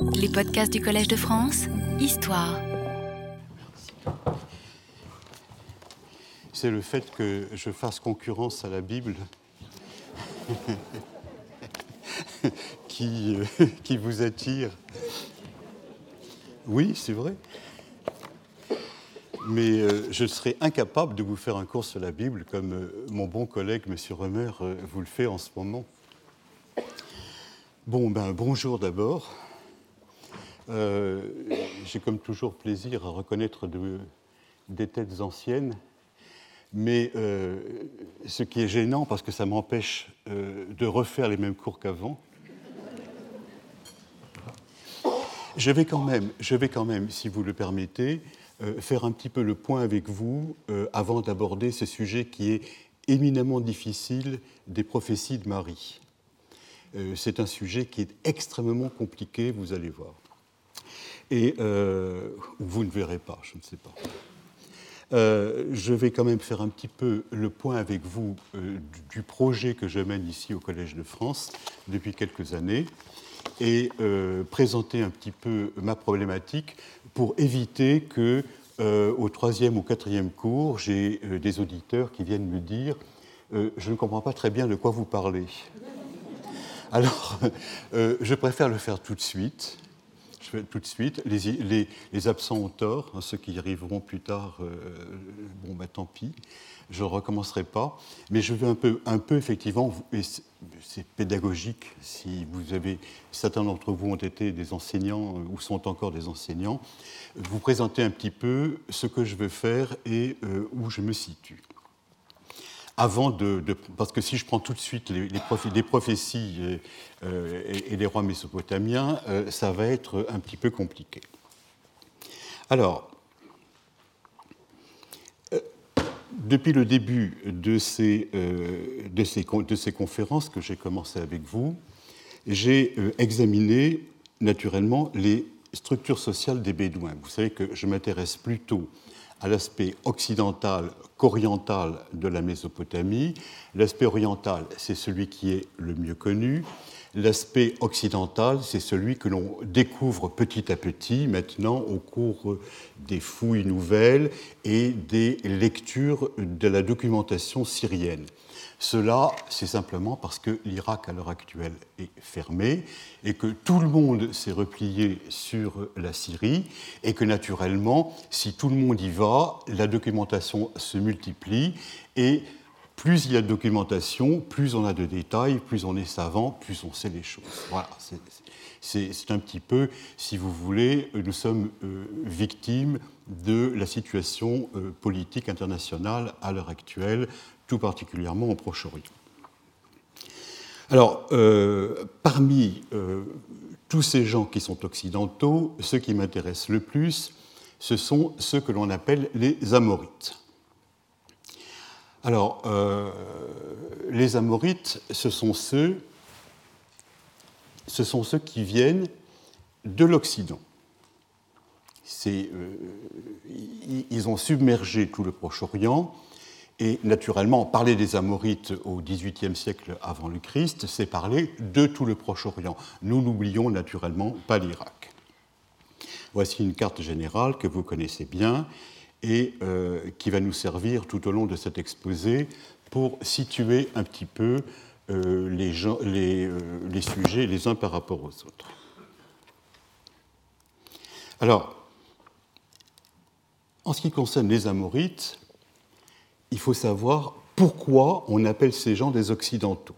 Les podcasts du Collège de France, Histoire. C'est le fait que je fasse concurrence à la Bible qui, euh, qui vous attire. Oui, c'est vrai. Mais euh, je serais incapable de vous faire un cours sur la Bible comme euh, mon bon collègue, M. Remer, vous le fait en ce moment. Bon, ben bonjour d'abord. Euh, J'ai comme toujours plaisir à reconnaître de- des têtes anciennes, mais euh, ce qui est gênant parce que ça m'empêche euh, de refaire les mêmes cours qu'avant. Je vais quand même, je vais quand même, si vous le permettez, faire un petit peu le point avec vous avant d'aborder ce sujet qui est éminemment difficile des prophéties de Marie. C'est un sujet qui est extrêmement compliqué, vous allez voir. Et euh, vous ne verrez pas, je ne sais pas. Euh, je vais quand même faire un petit peu le point avec vous euh, du, projet que je mène ici au Collège de France depuis quelques années et présenter un petit peu ma problématique pour éviter que au troisième ou quatrième cours, j'ai des auditeurs qui viennent me dire je ne comprends pas très bien de quoi vous parlez. Alors, je préfère le faire tout de suite. Tout de suite. Les, les- absents ont tort. hein, Ceux qui arriveront plus tard, euh, bon, bah, tant pis. Je ne recommencerai pas. Mais je veux un peu, un peu effectivement, et c'est c'est pédagogique, si vous avez, certains d'entre vous ont été des enseignants euh, ou sont encore des enseignants, vous présenter un petit peu ce que je veux faire et euh, où je me situe avant de, Parce que si je prends tout de suite les, les proph- les prophéties euh, euh, et, les rois mésopotamiens, euh, ça va être un petit peu compliqué. Alors, depuis le début de ces, de ces, de ces conférences que j'ai commencé avec vous, j'ai examiné naturellement les structures sociales des Bédouins. Vous savez que je m'intéresse plutôt à l'aspect occidental qu'oriental de la Mésopotamie. L'aspect oriental, c'est celui qui est le mieux connu. L'aspect occidental, c'est celui que l'on découvre petit à petit maintenant au cours des fouilles nouvelles et des lectures de la documentation syrienne. Cela, c'est simplement parce que l'Irak à l'heure actuelle est fermé et que tout le monde s'est replié sur la Syrie et que naturellement, si tout le monde y va, la documentation se multiplie et plus il y a de documentation, plus on a de détails, plus on est savant, plus on sait les choses. Voilà, c'est- un petit peu, si vous voulez, nous sommes euh, victimes de la situation euh, politique internationale à l'heure actuelle, tout particulièrement au Proche-Orient. Alors, euh, parmi euh, tous ces gens qui sont occidentaux, ceux qui m'intéressent le plus, ce sont ceux que l'on appelle les Amorites. Alors, euh, les Amorites, ce sont ceux, qui viennent de l'Occident. Euh, ils- ils ont submergé tout le Proche-Orient et naturellement, parler des Amorites au XVIIIe siècle avant le Christ, c'est parler de tout le Proche-Orient. Nous n'oublions naturellement pas l'Irak. Voici une carte générale que vous connaissez bien et euh, qui va nous servir tout au long de cet exposé pour situer un petit peu euh, euh, les sujets les uns par rapport aux autres. Alors, en ce qui concerne les Amorites, il faut savoir pourquoi on appelle ces gens des Occidentaux.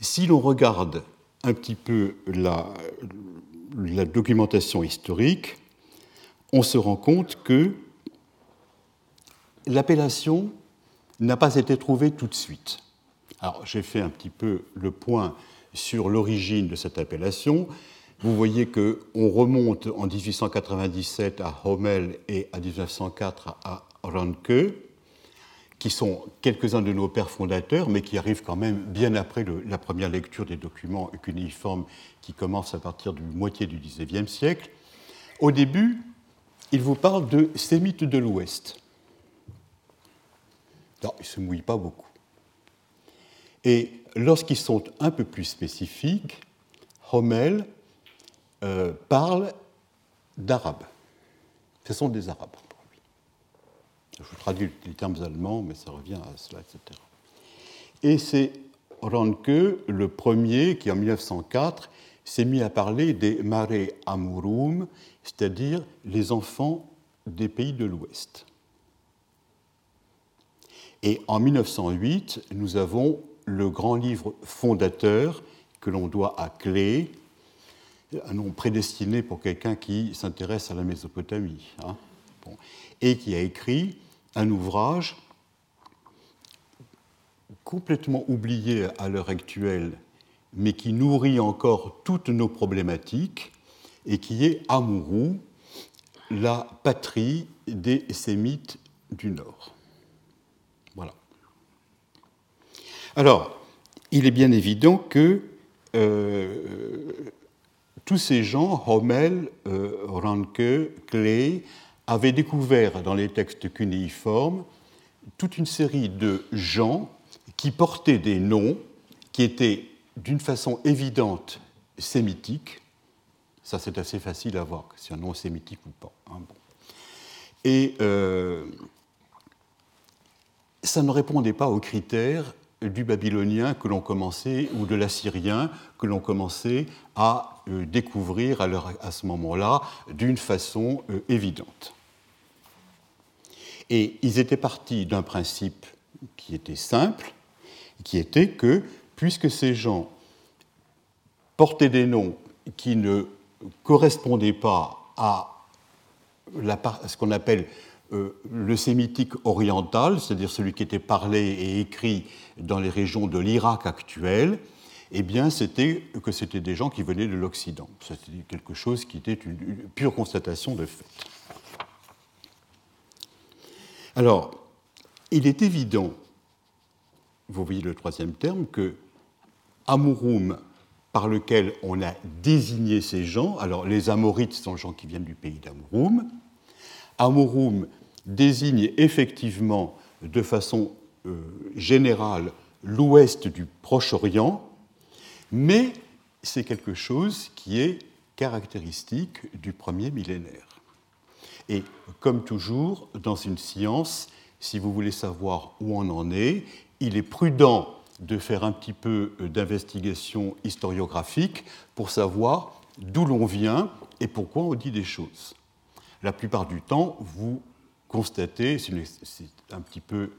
Si l'on regarde un petit peu la documentation historique, on se rend compte que l'appellation n'a pas été trouvée tout de suite. Alors, j'ai fait un petit peu le point sur l'origine de cette appellation. Vous voyez qu'on remonte en 1897 à Hommel et à 1904 à Ranke, qui sont quelques-uns de nos pères fondateurs, mais qui arrivent quand même bien après la première lecture des documents cuneiformes qui commence à partir du moitié du XIXe siècle. Au début, il vous parle de sémites de l'Ouest. Non, ils ne se mouillent pas beaucoup. Et lorsqu'ils sont un peu plus spécifiques, Hommel euh, parle d'arabe. Ce sont des arabes pour lui. Je traduis les termes allemands, mais ça revient à cela, etc. Et c'est Ranke, le premier, qui en 1904 s'est mis à parler des Mare Amurum, c'est-à-dire les enfants des pays de l'Ouest. Et en 1908, nous avons le grand livre fondateur que l'on doit à Clé, un nom prédestiné pour quelqu'un qui s'intéresse à la Mésopotamie, hein. et qui a écrit un ouvrage complètement oublié à l'heure actuelle, mais qui nourrit encore toutes nos problématiques, et qui est Amouroux, la patrie des Sémites du Nord. Voilà. Alors, il est bien évident que euh, tous ces gens, Hommel, euh, Ranke, Klee, avaient découvert dans les textes cunéiformes toute une série de gens qui portaient des noms qui étaient d'une façon évidente sémitiques. Ça, c'est assez facile à voir, si un nom sémitique ou pas. Hein, Et euh, ça ne répondait pas aux critères du babylonien que l'on commençait, ou de l'assyrien que l'on commençait à euh, découvrir à, à ce moment-là d'une façon euh, évidente. Et ils étaient partis d'un principe qui était simple, qui était que, puisque ces gens portaient des noms qui ne correspondaient pas à, ce qu'on appelle euh, le sémitique oriental, c'est-à-dire celui qui était parlé et écrit dans les régions de l'Irak actuel, eh bien, c'était que c'était des gens qui venaient de l'Occident. C'était quelque chose qui était une, pure constatation de fait. Alors, il est évident vous voyez le troisième terme, que Amurum, par lequel on a désigné ces gens, alors les Amorites sont les gens qui viennent du pays d'Amurum, Amurum désigne effectivement de façon euh, générale l'ouest du Proche-Orient, mais c'est quelque chose qui est caractéristique du premier millénaire. Et comme toujours, dans une science, si vous voulez savoir où on en est, il est prudent de faire un petit peu euh, d'investigation historiographique pour savoir d'où l'on vient et pourquoi on dit des choses. La plupart du temps, vous constatez, c'est un petit peu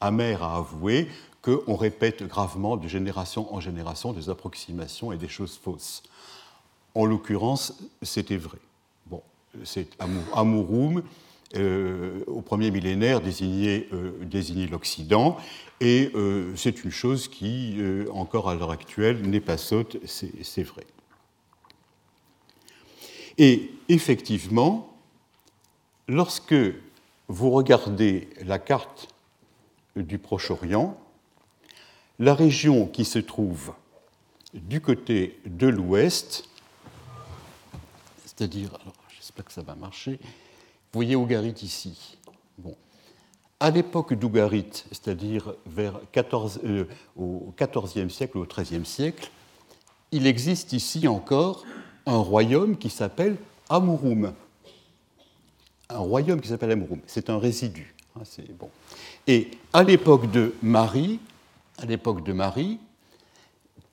amer à avouer, qu'on répète gravement de génération en génération des approximations et des choses fausses. En l'occurrence, c'était vrai. Bon, c'est Amouroum, euh, au premier millénaire désignait, euh, l'Occident, et euh, c'est une chose qui, encore à l'heure actuelle, n'est pas sotte, c'est vrai. Et effectivement, lorsque vous regardez la carte du Proche-Orient, la région qui se trouve du côté de l'ouest, c'est-à-dire, j'espère que ça va marcher, vous voyez Ougarit ici. Bon. À l'époque d'Ougarit, c'est-à-dire vers 14, euh, au XIVe siècle ou au XIIIe siècle, il existe ici encore un royaume qui s'appelle Amurum. Un royaume qui s'appelle Amurum. C'est un résidu. Hein, bon. Et à l'époque de Marie, à l'époque de Marie,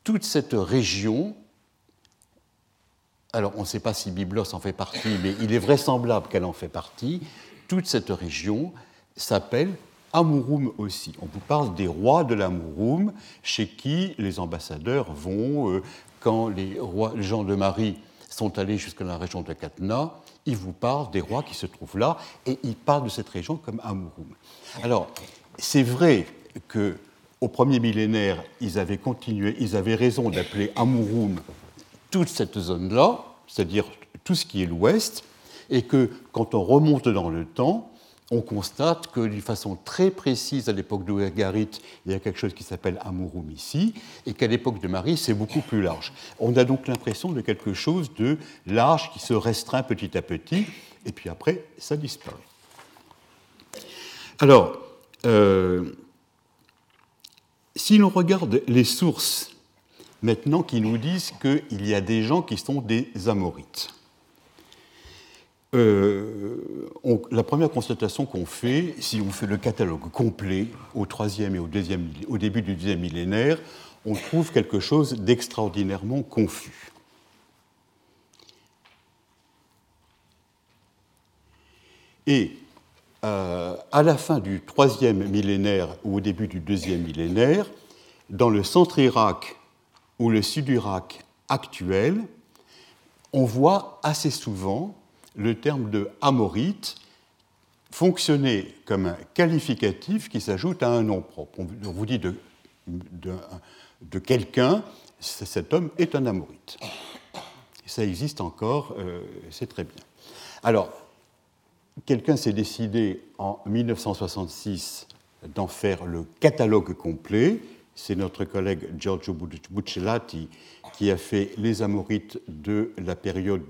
toute cette région alors on ne sait pas si Byblos en fait partie, mais il est vraisemblable qu'elle en fait partie, toute cette région s'appelle Amurum aussi. On vous parle des rois de l'Amurum, chez qui les ambassadeurs vont, euh, quand les, rois, les gens de Marie sont allés jusqu'à la région de Katna, ils vous parlent des rois qui se trouvent là, et ils parlent de cette région comme Amurum. Alors, c'est vrai que au premier millénaire, ils avaient continué, ils avaient raison d'appeler Amurum toute cette zone-là, c'est-à-dire tout ce qui est l'ouest, et que quand on remonte dans le temps, on constate que d'une façon très précise, à l'époque de Garit, il y a quelque chose qui s'appelle Amurum ici, et qu'à l'époque de Marie, c'est beaucoup plus large. On a donc l'impression de quelque chose de large qui se restreint petit à petit, et puis après, ça disparaît. Alors, euh, si l'on regarde les sources maintenant qui nous disent qu'il y a des gens qui sont des Amorites. Euh, la première constatation qu'on fait, si on fait le catalogue complet au troisième et au, deuxième, au début du deuxième millénaire, on trouve quelque chose d'extraordinairement confus. Et euh, à la fin du troisième millénaire ou au début du deuxième millénaire, dans le centre-Irak ou le sud-Irak actuel, on voit assez souvent le terme de amorite fonctionner comme un qualificatif qui s'ajoute à un nom propre. On vous dit de, de, quelqu'un, cet homme est un amorite. Ça existe encore, euh, c'est très bien. Alors, quelqu'un s'est décidé en 1966 d'en faire le catalogue complet. C'est notre collègue Giorgio Buccellati qui a fait les Amorites de la période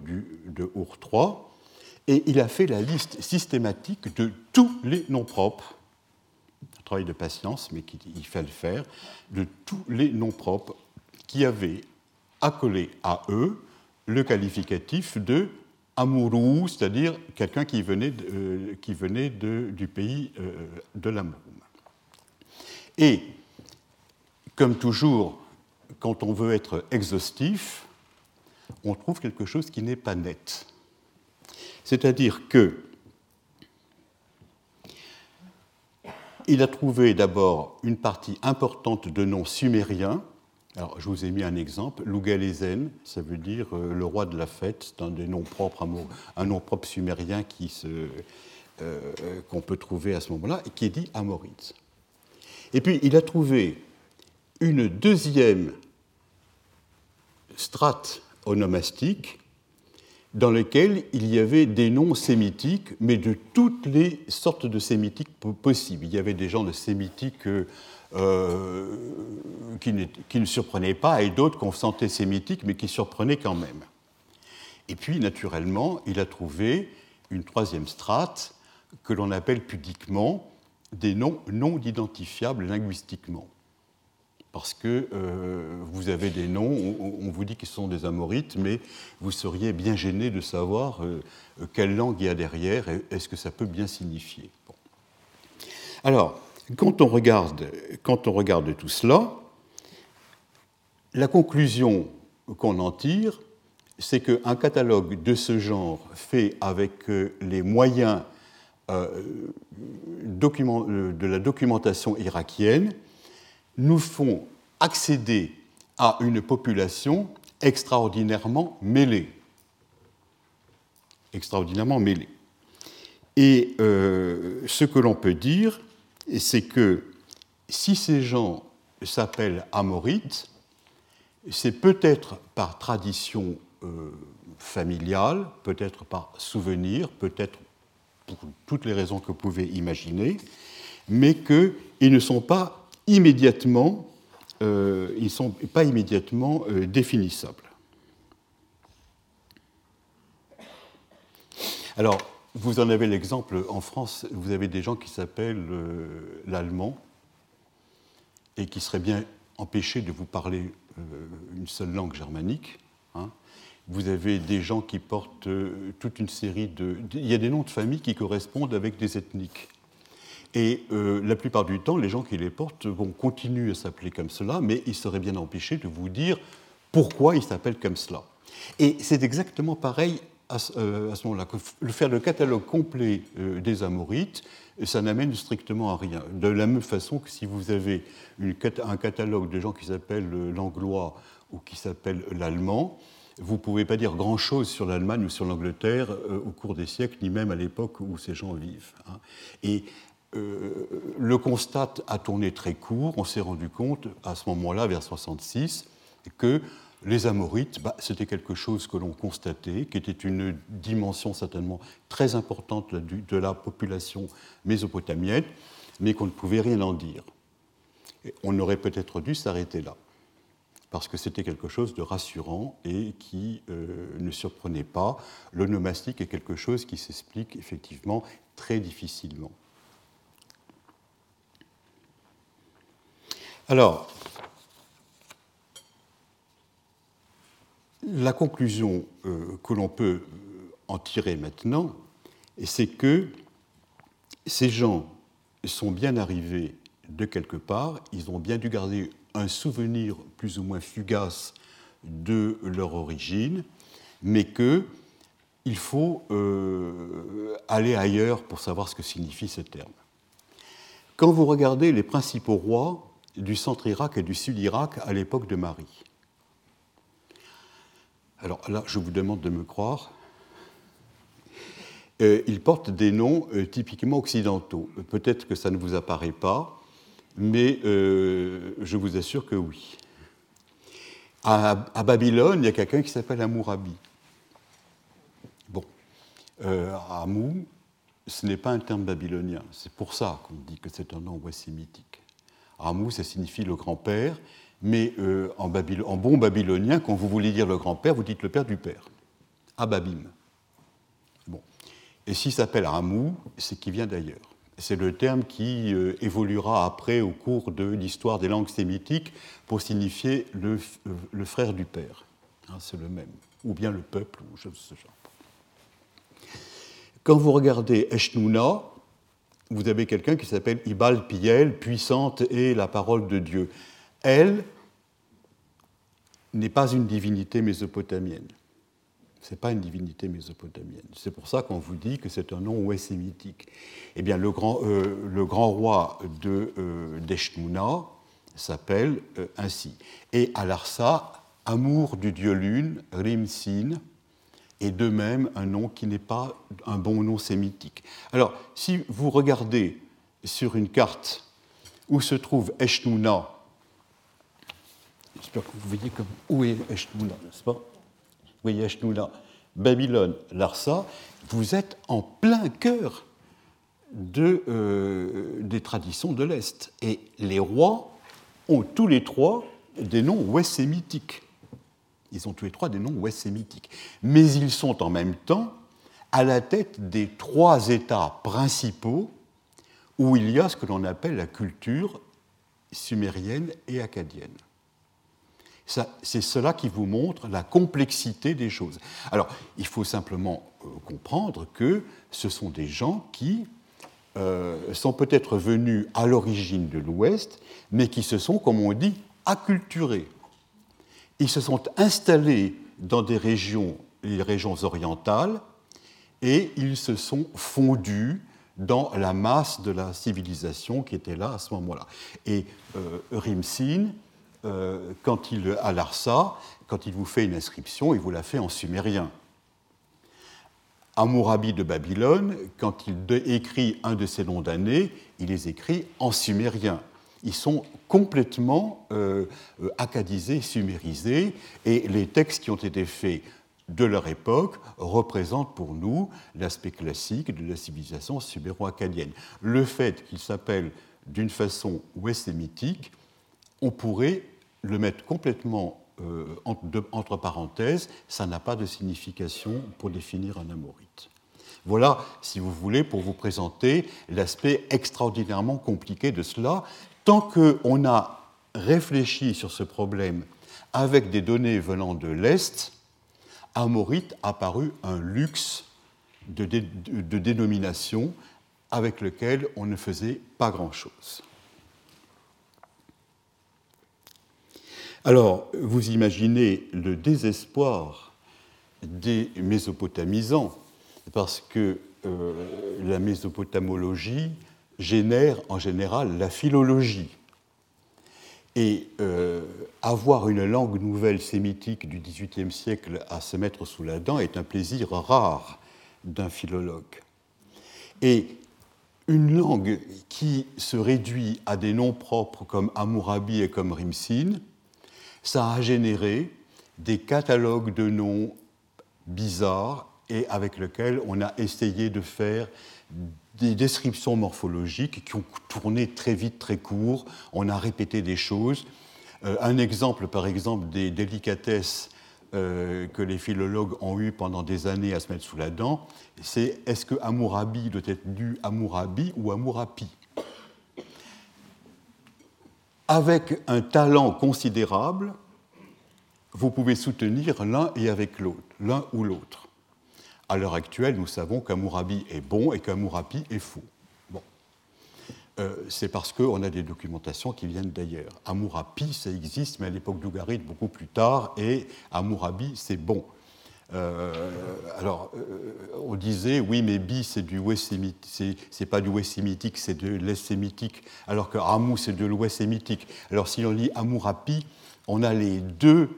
de Our III. Et il a fait la liste systématique de tous les noms propres. Un travail de patience, mais il fallait le faire, de tous les noms propres qui avaient accolé à eux le qualificatif de Amourou, c'est-à-dire quelqu'un qui venait, euh, qui venait du pays euh, de l'Amouroum. Et, comme toujours, quand on veut être exhaustif, on trouve quelque chose qui n'est pas net. C'est-à-dire que il a trouvé d'abord une partie importante de noms sumériens alors, je vous ai mis un exemple. Lougalezen, ça veut dire euh, le roi de la fête. C'est un nom propre sumérien euh, qu'on peut trouver à ce moment-là et qui est dit Amorite. Et puis, il a trouvé une deuxième strate onomastique dans laquelle il y avait des noms sémitiques, mais de toutes les sortes de sémitiques possibles. Il y avait des gens de sémitiques euh, euh, qui, ne, surprenaient pas, et d'autres qu'on sentait sémitiques, mais qui surprenaient quand même. Et puis, naturellement, il a trouvé une troisième strate que l'on appelle pudiquement des noms non identifiables linguistiquement. Parce que euh, vous avez des noms, on, vous dit qu'ils sont des amorites, mais vous seriez bien gêné de savoir euh, quelle langue il y a derrière et est-ce que ça peut bien signifier. Alors, quand on, regarde, quand on regarde tout cela, la conclusion qu'on en tire, c'est qu'un catalogue de ce genre fait avec euh, les moyens de la documentation irakienne nous font accéder à une population extraordinairement mêlée. Extraordinairement mêlée. Et ce que l'on peut dire, c'est que si ces gens s'appellent Amorites, c'est peut-être par tradition euh, familiale, peut-être par souvenir, peut-être pour toutes les raisons que vous pouvez imaginer, mais qu'ils ne sont pas immédiatement, euh, ils sont pas immédiatement euh, définissables. Alors, vous en avez l'exemple en France, vous avez des gens qui s'appellent euh, l'allemand et qui seraient bien empêchés de vous parler une seule langue germanique. Hein. Vous avez des gens qui portent toute une série de... Il y a des noms de famille qui correspondent avec des ethniques. Et la plupart du temps, les gens qui les portent vont continuer à s'appeler comme cela, mais ils seraient bien empêchés de vous dire pourquoi ils s'appellent comme cela. Et c'est exactement pareil euh, à ce, moment-là. Le faire le catalogue complet euh, des Amorites, ça n'amène strictement à rien. De la même façon que si vous avez un catalogue de gens qui s'appellent euh, l'anglois ou qui s'appellent l'allemand, vous ne pouvez pas dire grand-chose sur l'Allemagne ou sur l'Angleterre au cours des siècles, ni même à l'époque où ces gens vivent. Hein. Et le constat a tourné très court. On s'est rendu compte à ce moment-là, vers 66, que les Amorites, bah, c'était quelque chose que l'on constatait, qui était une dimension certainement très importante de la population mésopotamienne, mais qu'on ne pouvait rien en dire. on aurait peut-être dû s'arrêter là, parce que c'était quelque chose de rassurant et qui euh, ne surprenait pas. Le nomastique est quelque chose qui s'explique effectivement très difficilement. Alors, la conclusion euh, que l'on peut en tirer maintenant, c'est que ces gens sont bien arrivés de quelque part, ils ont bien dû garder un souvenir plus ou moins fugace de leur origine, mais qu'il faut euh, aller ailleurs pour savoir ce que signifie ce terme. Quand vous regardez les principaux rois du centre Irak et du sud Irak à l'époque de Marie, alors là, je vous demande de me croire, euh, ils portent des noms euh, typiquement occidentaux. Peut-être que ça ne vous apparaît pas, mais euh, je vous assure que oui. À, Babylone, il y a quelqu'un qui s'appelle Amourabi. Bon, Amou, ce n'est pas un terme babylonien. C'est pour ça qu'on dit que c'est un nom ouest-sémitique. Amou, ça signifie le grand-père, mais en, en, bon babylonien, quand vous voulez dire le grand-père, vous dites le père du père. Ababim. Et s'il s'appelle Ramou, c'est qu'il vient d'ailleurs. C'est le terme qui euh, évoluera après au cours de l'histoire des langues sémitiques pour signifier le, euh, frère du père. Hein, c'est le même. Ou bien le peuple, ou chose de ce genre. Quand vous regardez Eshnouna, vous avez quelqu'un qui s'appelle Ibal Piel, puissante et la parole de Dieu. Elle n'est pas une divinité mésopotamienne. Ce n'est pas une divinité mésopotamienne. C'est pour ça qu'on vous dit que c'est un nom ouest-sémitique. Eh bien, le grand, euh, le grand roi de euh, s'appelle euh, ainsi. Et à Larsa, amour du dieu lune, Rimsin, est de même un nom qui n'est pas un bon nom sémitique. Alors, si vous regardez sur une carte où se trouve Eshnouna, j'espère que vous voyez comme, où est Eshnouna, n'est-ce pas? Voyez là, Babylone, Larsa, vous êtes en plein cœur euh, des traditions de l'Est. Et les rois ont tous les trois des noms ouest-sémitiques. Ils ont tous les trois des noms ouest-sémitiques. Mais ils sont en même temps à la tête des trois États principaux où il y a ce que l'on appelle la culture sumérienne et acadienne. C'est cela qui vous montre la complexité des choses. Alors, il faut simplement euh, comprendre que ce sont des gens qui euh, sont peut-être venus à l'origine de l'Ouest, mais qui se sont, comme on dit, acculturés. Ils se sont installés dans des régions, les régions orientales, et ils se sont fondus dans la masse de la civilisation qui était là à ce moment-là. Et euh, Rimsin euh, quand il, à Larsa, quand il vous fait une inscription, il vous la fait en sumérien. Amourabi de Babylone, quand il écrit un de ses noms d'année, il les écrit en sumérien. Ils sont complètement euh, euh, acadisés, sumérisés, et les textes qui ont été faits de leur époque représentent pour nous l'aspect classique de la civilisation suméro-acadienne. Le fait qu'ils s'appellent d'une façon ouest-sémitique, on pourrait le mettre complètement euh, entre parenthèses, ça n'a pas de signification pour définir un amorite. Voilà, si vous voulez, pour vous présenter l'aspect extraordinairement compliqué de cela. Tant qu'on a réfléchi sur ce problème avec des données venant de l'Est, Amorite a paru un luxe de, dénomination avec lequel on ne faisait pas grand-chose. Alors, vous imaginez le désespoir des mésopotamisants, parce que euh, la mésopotamologie génère en général la philologie. Et euh, avoir une langue nouvelle sémitique du XVIIIe siècle à se mettre sous la dent est un plaisir rare d'un philologue. Et une langue qui se réduit à des noms propres comme Amourabi et comme Rimsin, ça a généré des catalogues de noms bizarres et avec lesquels on a essayé de faire des descriptions morphologiques qui ont tourné très vite, très court. On a répété des choses. Euh, un exemple, par exemple, des délicatesses euh, que les philologues ont eu pendant des années à se mettre sous la dent, c'est est-ce que Amourabi doit être lu Amourabi ou Amourapi avec un talent considérable, vous pouvez soutenir l'un et avec l'autre, l'un ou l'autre. À l'heure actuelle, nous savons qu'Amourabi est bon et qu'Amourapi est faux. Bon. Euh, c'est parce qu'on a des documentations qui viennent d'ailleurs. Amourapi, ça existe, mais à l'époque d'Ougarit, beaucoup plus tard, et Amourabi, c'est bon. Euh, alors, euh, on disait, oui, mais bi, c'est du c'est pas du ouest sémitique, c'est de l'est sémitique, alors que Amou, c'est de l'ouest sémitique. Alors, si on lit Amourapi, on a les deux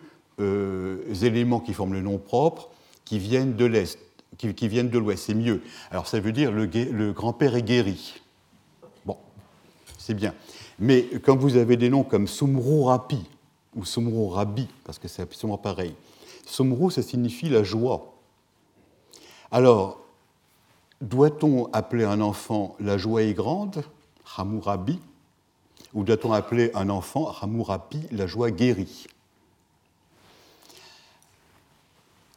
éléments qui forment le nom propre qui viennent de l'est qui, viennent de l'Ouest, c'est mieux. Alors ça veut dire le, le grand-père est guéri. Bon, c'est bien. Mais quand vous avez des noms comme Sumru Rapi ou Sumru Rabi, parce que c'est absolument pareil, Sumru, ça signifie la joie. Alors, doit-on appeler un enfant la joie est grande, Hamurabi, ou doit-on appeler un enfant Hamurapi, la joie guérie?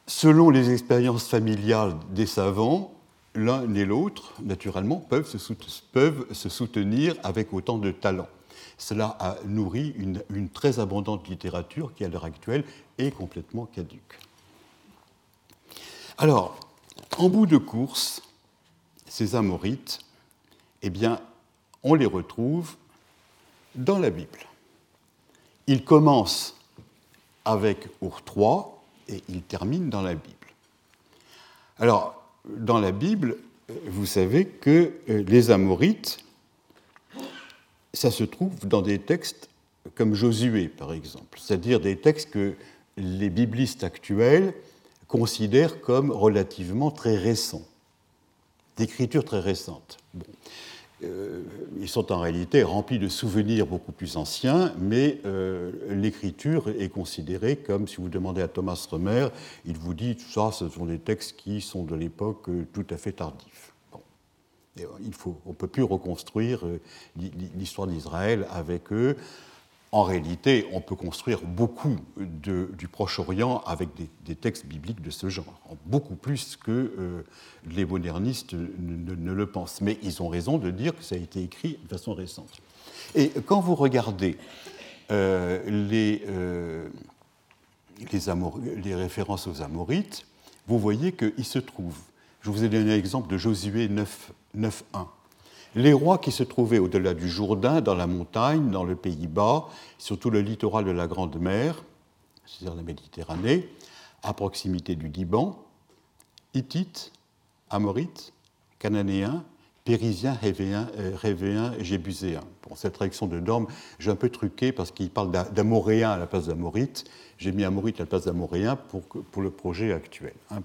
Selon les expériences familiales des savants, l'un et l'autre, naturellement, peuvent se, soutenir avec autant de talent. Cela a nourri une, très abondante littérature qui, à l'heure actuelle, est complètement caduque. Alors, en bout de course, ces Amorites, eh bien, on les retrouve dans la Bible. Ils commencent avec Our 3, et il termine dans la Bible. Alors, dans la Bible, vous savez que euh, les Amorites, ça se trouve dans des textes comme Josué, par exemple, c'est-à-dire des textes que les biblistes actuels considèrent comme relativement très récents, d'écriture très récente. Euh, ils sont en réalité remplis de souvenirs beaucoup plus anciens, mais euh, l'écriture est considérée comme, si vous demandez à Thomas Römer, il vous dit tout ça, ce sont des textes qui sont de l'époque euh, tout à fait tardifs. il faut, on ne peut plus reconstruire l'histoire d'Israël avec eux. En réalité, on peut construire beaucoup du Proche-Orient avec des, textes bibliques de ce genre, beaucoup plus que euh, les modernistes ne, le pensent. Mais ils ont raison de dire que ça a été écrit de façon récente. Et quand vous regardez euh, les, euh, les, références aux Amorites, vous voyez qu'il se trouve, je vous ai donné l'exemple de Josué 9.1 les rois qui se trouvaient au-delà du Jourdain, dans la montagne, dans le Pays-Bas, surtout le littoral de la Grande Mer, c'est-à-dire la Méditerranée, à proximité du Liban, Hittites, Amorites, Cananéens, Périsiens, euh, Révéens et Jébuséens. Cette traduction de Dorme, j'ai un peu truqué parce qu'il parle d'Amoréens à la place d'Amorites. J'ai mis Amorites à la place d'Amoréens pour, le projet actuel. Hein.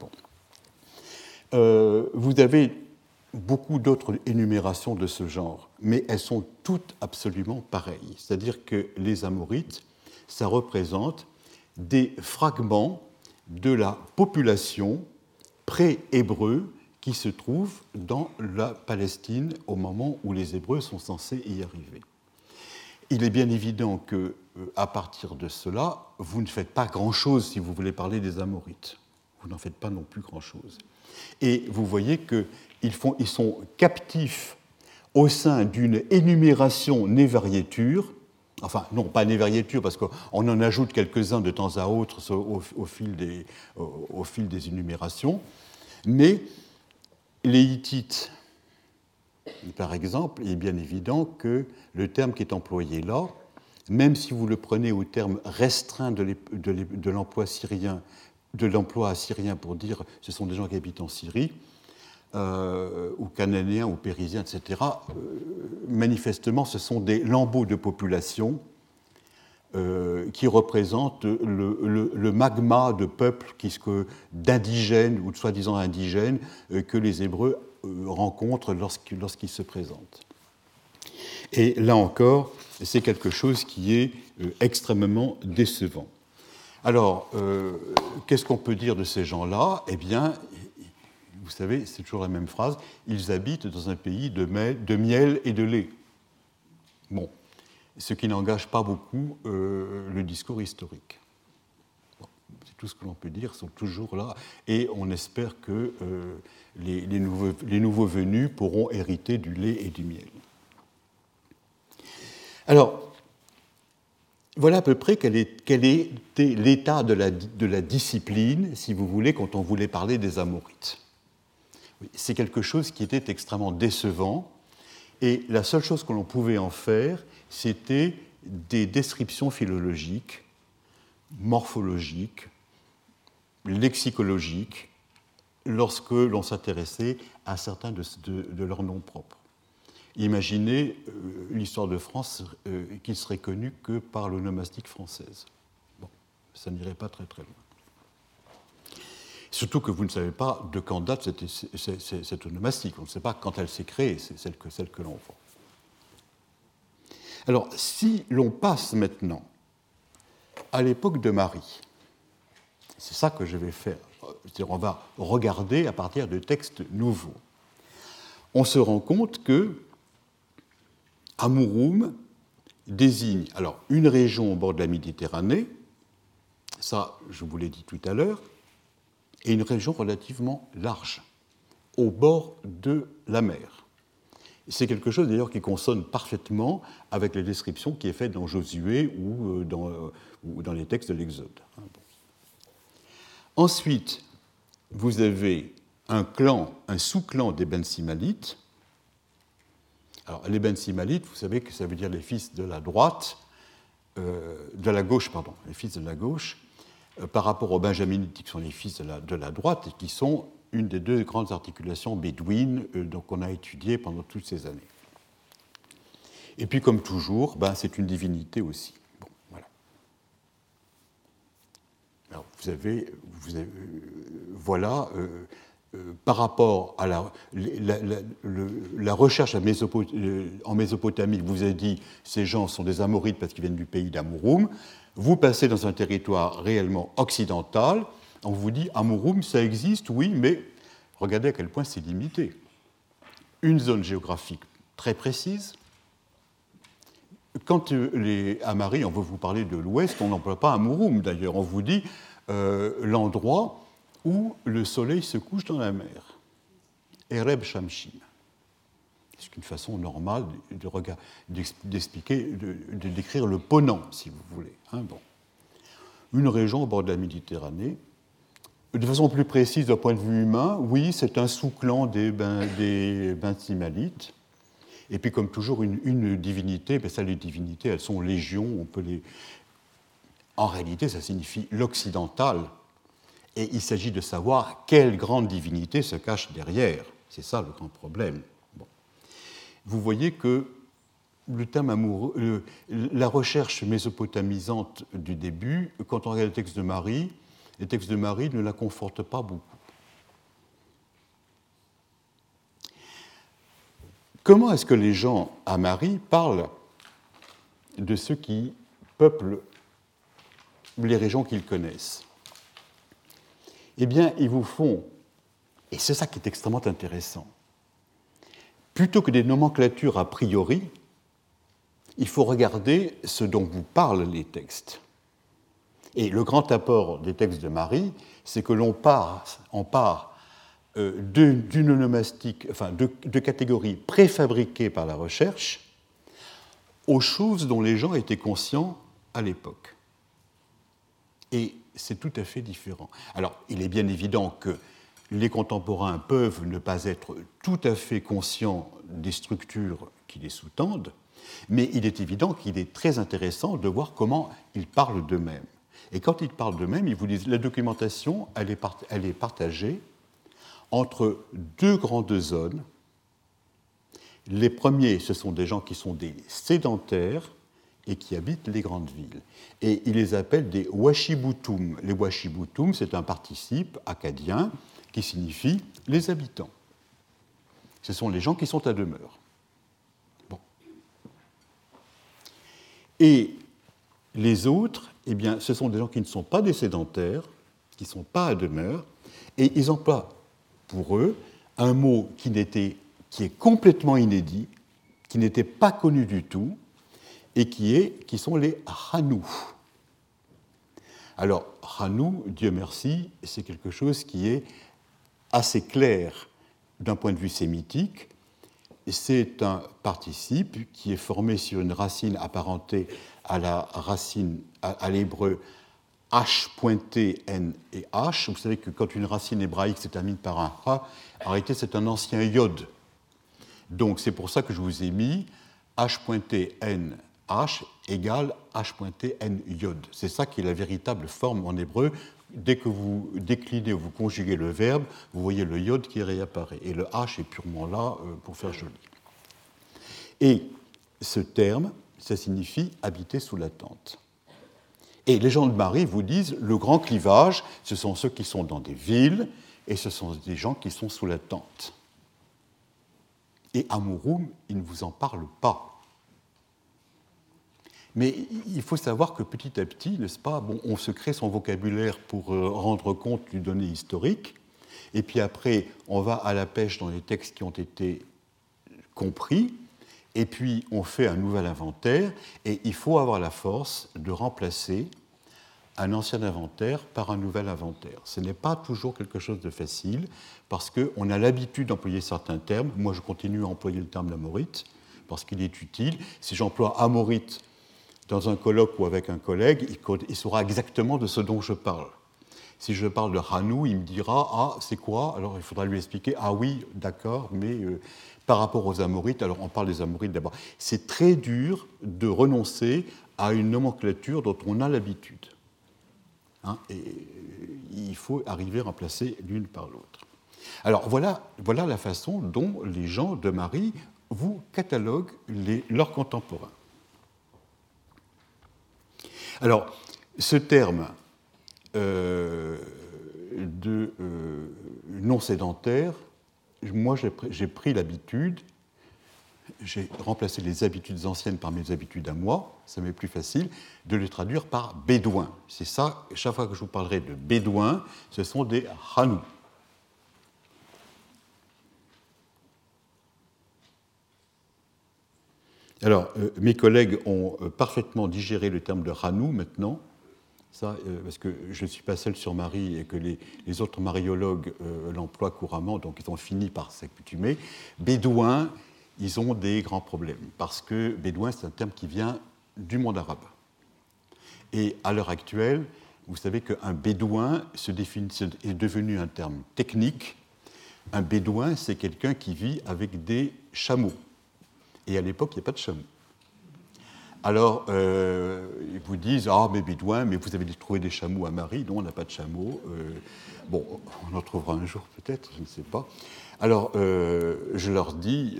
Euh, vous avez beaucoup d'autres énumérations de ce genre, mais elles sont toutes absolument pareilles. C'est-à-dire que les Amorites, ça représente des fragments de la population pré-hébreu qui se trouve dans la Palestine au moment où les Hébreux sont censés y arriver. Il est bien évident que, euh, à partir de cela, vous ne faites pas grand-chose si vous voulez parler des Amorites. Vous n'en faites pas non plus grand-chose. Et vous voyez que ils, sont captifs au sein d'une énumération névariéture, enfin non pas névariéture parce qu'on en ajoute quelques-uns de temps à autre au, fil des, au, fil des, énumérations, mais les Hittites, par exemple, il est bien évident que le terme qui est employé là, même si vous le prenez au terme restreint de l'emploi syrien, de l'emploi assyrien pour dire ce sont des gens qui habitent en Syrie, euh, ou cananéens ou périsiens, etc., euh, manifestement, ce sont des lambeaux de population euh, qui représentent le, magma de peuples d'indigènes ou de soi-disant indigènes que les Hébreux rencontrent lorsqu'ils se présentent. Et là encore, c'est quelque chose qui est extrêmement décevant. Alors, qu'est-ce qu'on peut dire de ces gens-là? Eh bien, vous savez, c'est toujours la même phrase, ils habitent dans un pays de, miel et de lait. Bon, ce qui n'engage pas beaucoup euh, le discours historique. c'est tout ce que l'on peut dire, ils sont toujours là, et on espère que euh, les, nouveaux, les nouveaux venus pourront hériter du lait et du miel. Alors, voilà à peu près quel, était l'état de la, discipline, si vous voulez, quand on voulait parler des Amorites. C'est quelque chose qui était extrêmement décevant, et la seule chose que l'on pouvait en faire, c'était des descriptions philologiques, morphologiques, lexicologiques, lorsque l'on s'intéressait à certains de leurs noms propres. Imaginez euh, l'histoire de France euh, qui serait connue que par l'onomastique française. Bon, ça n'irait pas très très loin. Surtout que vous ne savez pas de quand date cette, cette, onomastique. On ne sait pas quand elle s'est créée, c'est celle que, celle que l'on voit. Alors, si l'on passe maintenant à l'époque de Marie, c'est ça que je vais faire. On va regarder à partir de textes nouveaux. On se rend compte que Amurum désigne alors une région au bord de la Méditerranée, ça je vous l'ai dit tout à l'heure, et une région relativement large, au bord de la mer. C'est quelque chose d'ailleurs qui consonne parfaitement avec la description qui est faite dans Josué ou euh, dans, euh, dans les textes de l'Exode. Ensuite, vous avez un clan, un sous-clan des Ben Simalites, alors, les Ben Simalites, vous savez que ça veut dire les fils de la droite, euh, de la gauche, pardon, les fils de la gauche, euh, par rapport aux Benjaminites qui sont les fils de la, droite et qui sont une des deux grandes articulations bédouines euh, qu'on a étudiées pendant toutes ces années. Et puis, comme toujours, ben, c'est une divinité aussi. Bon, voilà. Alors, vous avez, voilà par rapport à la, recherche euh, en Mésopotamie, vous avez dit ces gens sont des Amorites parce qu'ils viennent du pays d'Amurum, vous passez dans un territoire réellement occidental, on vous dit Amurum, ça existe, oui, mais regardez à quel point c'est limité. Une zone géographique très précise. Quand euh, les Amaris, on veut vous parler de l'ouest, on n'emploie pas Amurum d'ailleurs, on vous dit l'endroit où le soleil se couche dans la mer. Ereb Shamshim. C'est une façon normale d'expliquer, de, décrire le Ponant, si vous voulez. Hein, bon. Une région au bord de la Méditerranée. De façon plus précise, d'un point de vue humain, oui, c'est un sous-clan des, ben, des Bentimalites. Et puis, comme toujours, une, une divinité, ben ça, les divinités, elles sont légions, on peut les. En réalité, ça signifie l'occidental, et il s'agit de savoir quelle grande divinité se cache derrière. C'est ça le grand problème. Vous voyez que la recherche mésopotamisante du début, quand on regarde le texte de Marie, les textes de Marie ne la confortent pas beaucoup. Comment est-ce que les gens à Marie parlent de ceux qui peuplent les régions qu'ils connaissent? Eh bien, ils vous font, et c'est ça qui est extrêmement intéressant, plutôt que des nomenclatures a priori, il faut regarder ce dont vous parlent les textes. Et le grand apport des textes de Marie, c'est que l'on part, on part euh, d'une onomastique, enfin de, de catégories préfabriquées par la recherche aux choses dont les gens étaient conscients à l'époque. Et c'est tout à fait différent. Alors, il est bien évident que les contemporains peuvent ne pas être tout à fait conscients des structures qui les sous-tendent, mais il est évident qu'il est très intéressant de voir comment ils parlent d'eux-mêmes. Et quand ils parlent d'eux-mêmes, ils vous disent la documentation, elle est, elle est partagée entre deux grandes zones. Les premiers, ce sont des gens qui sont des sédentaires, et qui habitent les grandes villes. Et il les appelle des washibutum. Les washibutum, c'est un participe acadien qui signifie les habitants. Ce sont les gens qui sont à demeure. Et les autres, eh bien, ce sont des gens qui ne sont pas des sédentaires, qui ne sont pas à demeure, et ils emploient pour eux un mot qui, qui est complètement inédit, qui n'était pas connu du tout, et qui, est, qui sont les Hanou. Alors, Hanou, Dieu merci, c'est quelque chose qui est assez clair d'un point de vue sémitique. C'est un participe qui est formé sur une racine apparentée à la racine, à, l'hébreu H pointé N et H. Vous savez que quand une racine hébraïque se termine par un H, en réalité c'est un ancien iode. Donc c'est pour ça que je vous ai mis H pointé N H égale H pointé N iode. C'est ça qui est la véritable forme en hébreu. Dès que vous déclinez ou vous conjuguez le verbe, vous voyez le iode qui réapparaît. Et le H est purement là euh, pour faire joli. Et ce terme, ça signifie habiter sous la tente. Et les gens de Marie vous disent le grand clivage, ce sont ceux qui sont dans des villes et ce sont des gens qui sont sous la tente. Et Amouroum, il ne vous en parle pas. Mais il faut savoir que petit à petit, n'est-ce pas, on se crée son vocabulaire pour euh, rendre compte d'une donnée historique, et puis après, on va à la pêche dans les textes qui ont été compris, et puis on fait un nouvel inventaire, et il faut avoir la force de remplacer un ancien inventaire par un nouvel inventaire. Ce n'est pas toujours quelque chose de facile, parce qu'on a l'habitude d'employer certains termes. Moi, je continue à employer le terme d'amorite, parce qu'il est utile. Si j'emploie amorite dans un colloque ou avec un collègue, il saura exactement de ce dont je parle. Si je parle de Hanou, il me dira Ah, c'est quoi? Alors il faudra lui expliquer Ah oui, d'accord, mais euh, par rapport aux Amorites, alors on parle des Amorites d'abord. C'est très dur de renoncer à une nomenclature dont on a l'habitude. Hein, et il faut arriver à remplacer l'une par l'autre. Alors voilà, voilà la façon dont les gens de Marie vous cataloguent leurs contemporains. Alors, ce terme euh, de euh, non sédentaire, moi j'ai pris l'habitude, j'ai remplacé les habitudes anciennes par mes habitudes à moi, ça m'est plus facile, de les traduire par bédouin. C'est ça, chaque fois que je vous parlerai de bédouin, ce sont des hanous. Alors, euh, mes collègues ont euh, parfaitement digéré le terme de Hanou maintenant, ça, euh, parce que je ne suis pas seul sur Marie et que les, autres mariologues l'emploient couramment, donc ils ont fini par s'accoutumer. Bédouin, ils ont des grands problèmes, parce que bédouin, c'est un terme qui vient du monde arabe. Et à l'heure actuelle, vous savez qu'un bédouin se définit, est devenu un terme technique. Un bédouin, c'est quelqu'un qui vit avec des chameaux. Et à l'époque, il n'y a pas de chameau. Alors, euh, ils vous disent Ah, mais bédouin, mais vous avez trouvé des chameaux à Marie. Non, on n'a pas de chameau. Euh, bon, on en trouvera un jour peut-être, je ne sais pas. Alors, euh, je leur dis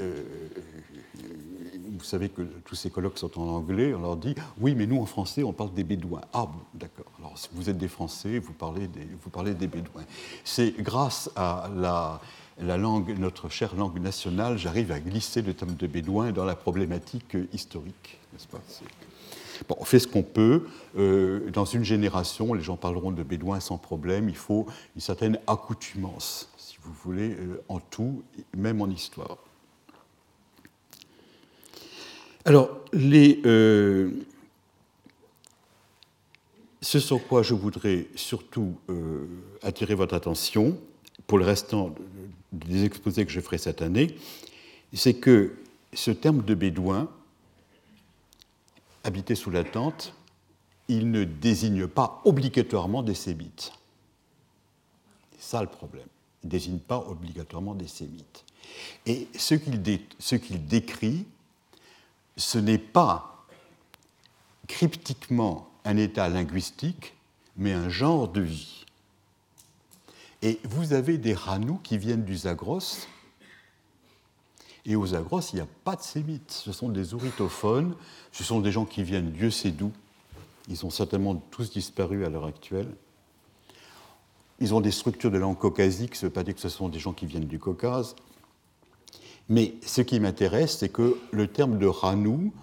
Vous savez que tous ces colloques sont en anglais. On leur dit Oui, mais nous, en français, on parle des bédouins. Ah, bon, d'accord. Alors, si vous êtes des Français, vous parlez des, vous parlez des bédouins. C'est grâce à la la langue, notre chère langue nationale, j'arrive à glisser le thème de bédouin dans la problématique historique, n'est-ce bon, On fait ce qu'on peut. Euh, dans une génération, les gens parleront de bédouin sans problème. Il faut une certaine accoutumance, si vous voulez, euh, en tout, même en histoire. Alors, les, euh, ce sur quoi je voudrais surtout attirer votre attention, pour le restant des exposés que je ferai cette année, c'est que ce terme de bédouin, habité sous la tente, il ne désigne pas obligatoirement des sémites. C'est ça le problème. Il ne désigne pas obligatoirement des sémites. Et ce qu'il décrit, ce n'est pas cryptiquement un état linguistique, mais un genre de vie. Et vous avez des Hanous qui viennent du Zagros. Et aux Zagros, il n'y a pas de sémites. Ce sont des ouritophones. Ce sont des gens qui viennent Dieu sait d'où. Ils ont certainement tous disparu à l'heure actuelle. Ils ont des structures de langue caucasique, ça ne veut pas dire que ce sont des gens qui viennent du Caucase. Mais ce qui m'intéresse, c'est que le terme de Hanou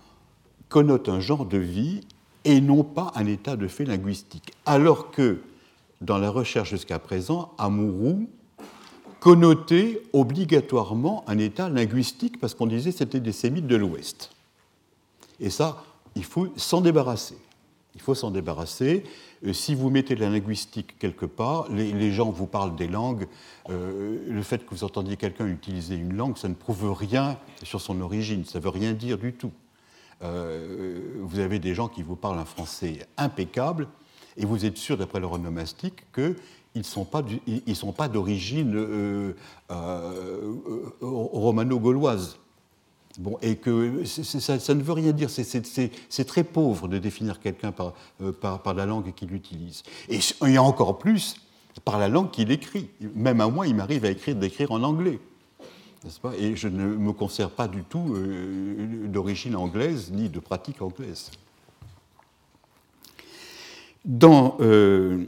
connote un genre de vie et non pas un état de fait linguistique. Alors que dans la recherche jusqu'à présent, Amouroux connotait obligatoirement un état linguistique parce qu'on disait que c'était des sémites de l'Ouest. Et ça, il faut s'en débarrasser. Il faut s'en débarrasser. Euh, si vous mettez la linguistique quelque part, les, gens vous parlent des langues. Euh, le fait que vous entendiez quelqu'un utiliser une langue, ça ne prouve rien sur son origine. Ça ne veut rien dire du tout. vous avez des gens qui vous parlent un français impeccable, et vous êtes sûr, d'après leur nomastique, qu'ils ne sont pas d'origine romano-gauloise. Bon, et que ça, ne veut rien dire, c'est très pauvre de définir quelqu'un par, par, la langue qu'il utilise. Et a encore plus par la langue qu'il écrit. Même à moi, il m'arrive à écrire, d'écrire en anglais. Et je ne me conserve pas du tout euh, d'origine anglaise ni de pratique anglaise. Dans euh,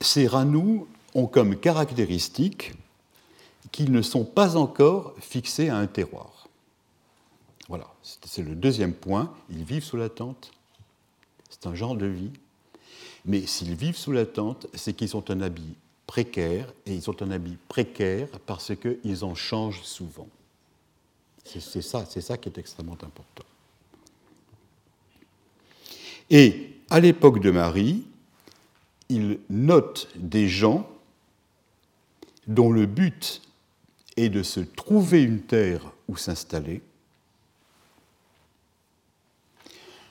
ces ranous ont comme caractéristique qu'ils ne sont pas encore fixés à un terroir. Voilà, c'est le deuxième point. Ils vivent sous la tente. C'est un genre de vie. Mais s'ils vivent sous la tente, c'est qu'ils ont un habit précaire, et ils ont un habit précaire parce qu'ils en changent souvent. C'est ça, ça qui est extrêmement important. Et à l'époque de Marie, il note des gens dont le but est de se trouver une terre où s'installer,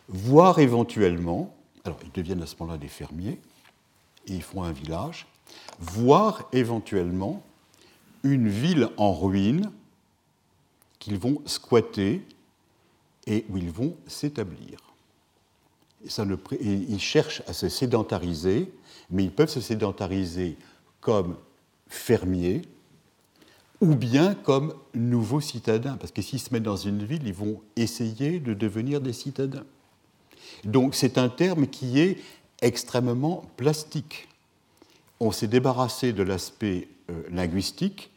voire éventuellement, alors ils deviennent à ce moment-là des fermiers, et ils font un village, voire éventuellement une ville en ruine qu'ils vont squatter et où ils vont s'établir. Ils cherchent à se sédentariser, mais ils peuvent se sédentariser comme fermiers ou bien comme nouveaux citadins, parce que s'ils se mettent dans une ville, ils vont essayer de devenir des citadins. Donc c'est un terme qui est extrêmement plastique. On s'est débarrassé de l'aspect euh, linguistique,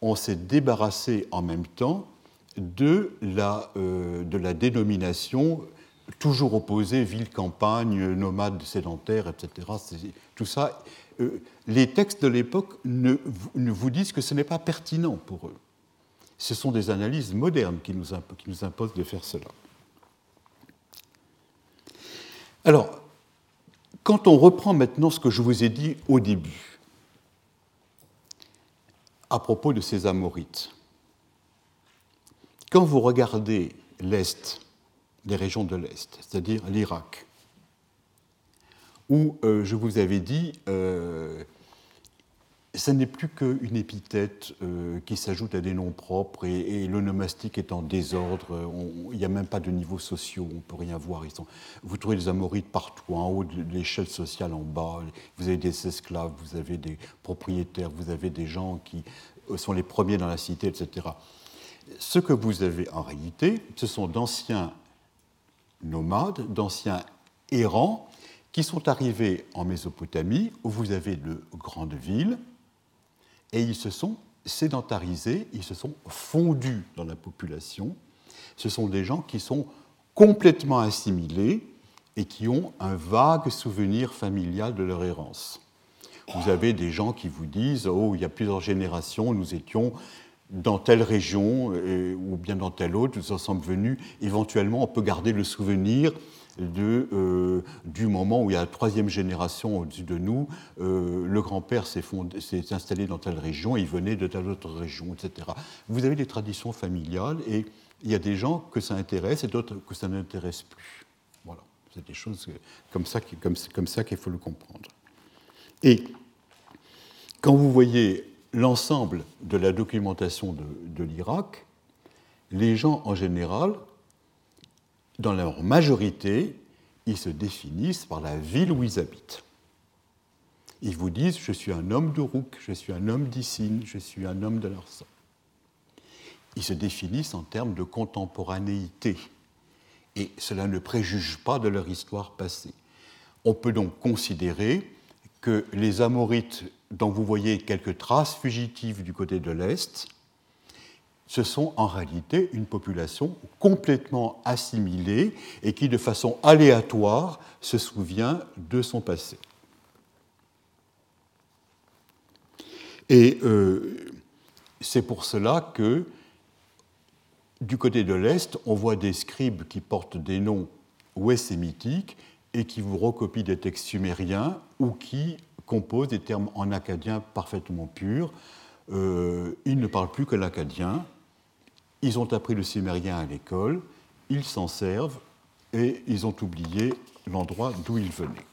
on s'est débarrassé en même temps de la, euh, de la dénomination toujours opposée ville-campagne, nomade sédentaire, etc. Tout ça, euh, les textes de l'époque ne, vous disent que ce n'est pas pertinent pour eux. Ce sont des analyses modernes qui nous imposent de faire cela. Alors, quand on reprend maintenant ce que je vous ai dit au début, à propos de ces Amorites, quand vous regardez l'Est, les régions de l'Est, c'est-à-dire l'Irak, où euh, je vous avais dit, euh, ce n'est plus qu'une épithète euh, qui s'ajoute à des noms propres et, nomastique est en désordre. Il n'y a même pas de niveaux sociaux, on ne peut rien voir. Ils sont, vous trouvez des Amorites partout, en haut de l'échelle sociale, en bas. Vous avez des esclaves, vous avez des propriétaires, vous avez des gens qui sont les premiers dans la cité, etc. Ce que vous avez en réalité, ce sont d'anciens nomades, d'anciens errants qui sont arrivés en Mésopotamie, où vous avez de grandes villes, et ils se sont sédentarisés, ils se sont fondus dans la population. Ce sont des gens qui sont complètement assimilés et qui ont un vague souvenir familial de leur errance. Vous avez des gens qui vous disent Oh, il y a plusieurs générations, nous étions dans telle région ou bien dans telle autre, nous en sommes venus. Éventuellement, on peut garder le souvenir de, euh, du moment où il y a la troisième génération au-dessus de nous, euh, le grand-père s'est installé dans telle région, il venait de telle autre région, etc. Vous avez des traditions familiales et il y a des gens que ça intéresse et d'autres que ça n'intéresse plus. Voilà, c'est des choses comme ça qu'il faut le comprendre. Et quand vous voyez l'ensemble de la documentation de, l'Irak, les gens en général dans leur majorité, ils se définissent par la ville où ils habitent. Ils vous disent Je suis un homme d'Uruk, je suis un homme d'Issine, je suis un homme de sang. Ils se définissent en termes de contemporanéité. Et cela ne préjuge pas de leur histoire passée. On peut donc considérer que les Amorites, dont vous voyez quelques traces fugitives du côté de l'Est, ce sont en réalité une population complètement assimilée et qui, de façon aléatoire, se souvient de son passé. Et euh, c'est pour cela que, du côté de l'Est, on voit des scribes qui portent des noms ouest-sémitiques et qui vous recopient des textes sumériens ou qui composent des termes en acadien parfaitement purs. Euh, ils ne parlent plus que l'acadien, ils ont appris le sumérien à l'école ils s'en servent et ils ont oublié l'endroit d'où ils venaient.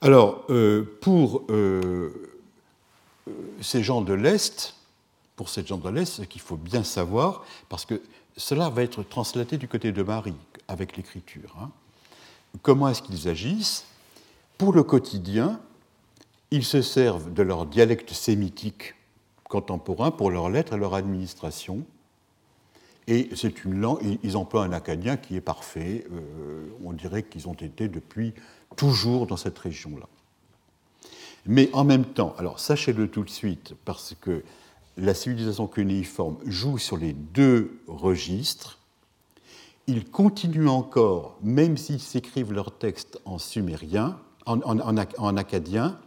Alors, euh, pour euh, ces gens de l'Est, pour ces gens de l'Est, ce qu'il faut bien savoir, parce que cela va être translaté du côté de Marie avec l'écriture. Hein. Comment est-ce qu'ils agissent Pour le quotidien, ils se servent de leur dialecte sémitique contemporain pour leurs lettres et leur administration. Et ils emploient un acadien qui est parfait. Euh, on dirait qu'ils ont été depuis toujours dans cette région-là. Mais en même temps, alors sachez-le tout de suite, parce que la civilisation cunéiforme joue sur les deux registres, ils continuent encore, même s'ils s'écrivent leurs textes en sumérien, en, en, acadien,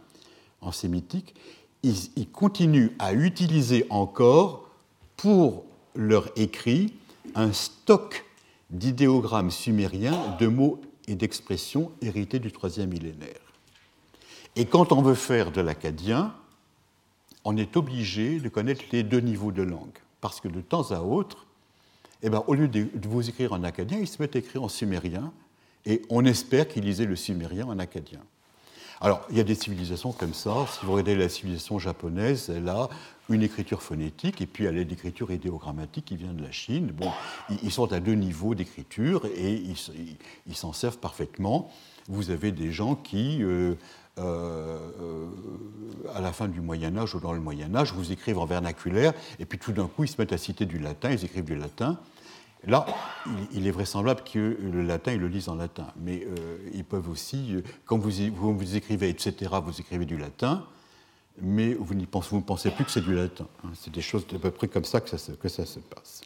en sémitique, ils, continuent à utiliser encore pour leur écrit un stock d'idéogrammes sumériens, de mots et d'expressions hérités du troisième millénaire. Et quand on veut faire de l'acadien, on est obligé de connaître les deux niveaux de langue. Parce que de temps à autre, eh ben, au lieu de vous écrire en acadien, ils se mettent à écrire en sumérien, et on espère qu'ils lisaient le sumérien en acadien. Alors, il y a des civilisations comme ça. Si vous regardez la civilisation japonaise, elle a une écriture phonétique et puis elle a l'écriture idéogrammatique qui vient de la Chine. Bon, ils sont à deux niveaux d'écriture et ils s'en servent parfaitement. Vous avez des gens qui, euh, euh, à la fin du Moyen Âge ou dans le Moyen Âge, vous écrivent en vernaculaire et puis tout d'un coup ils se mettent à citer du latin, ils écrivent du latin. Là, il est vraisemblable que le latin, ils le lisent en latin. Mais euh, ils peuvent aussi, quand vous, vous, écrivez, etc., vous écrivez du latin, mais vous ne pensez, plus que c'est du latin. Hein. C'est des choses à peu près comme ça, que ça se passe.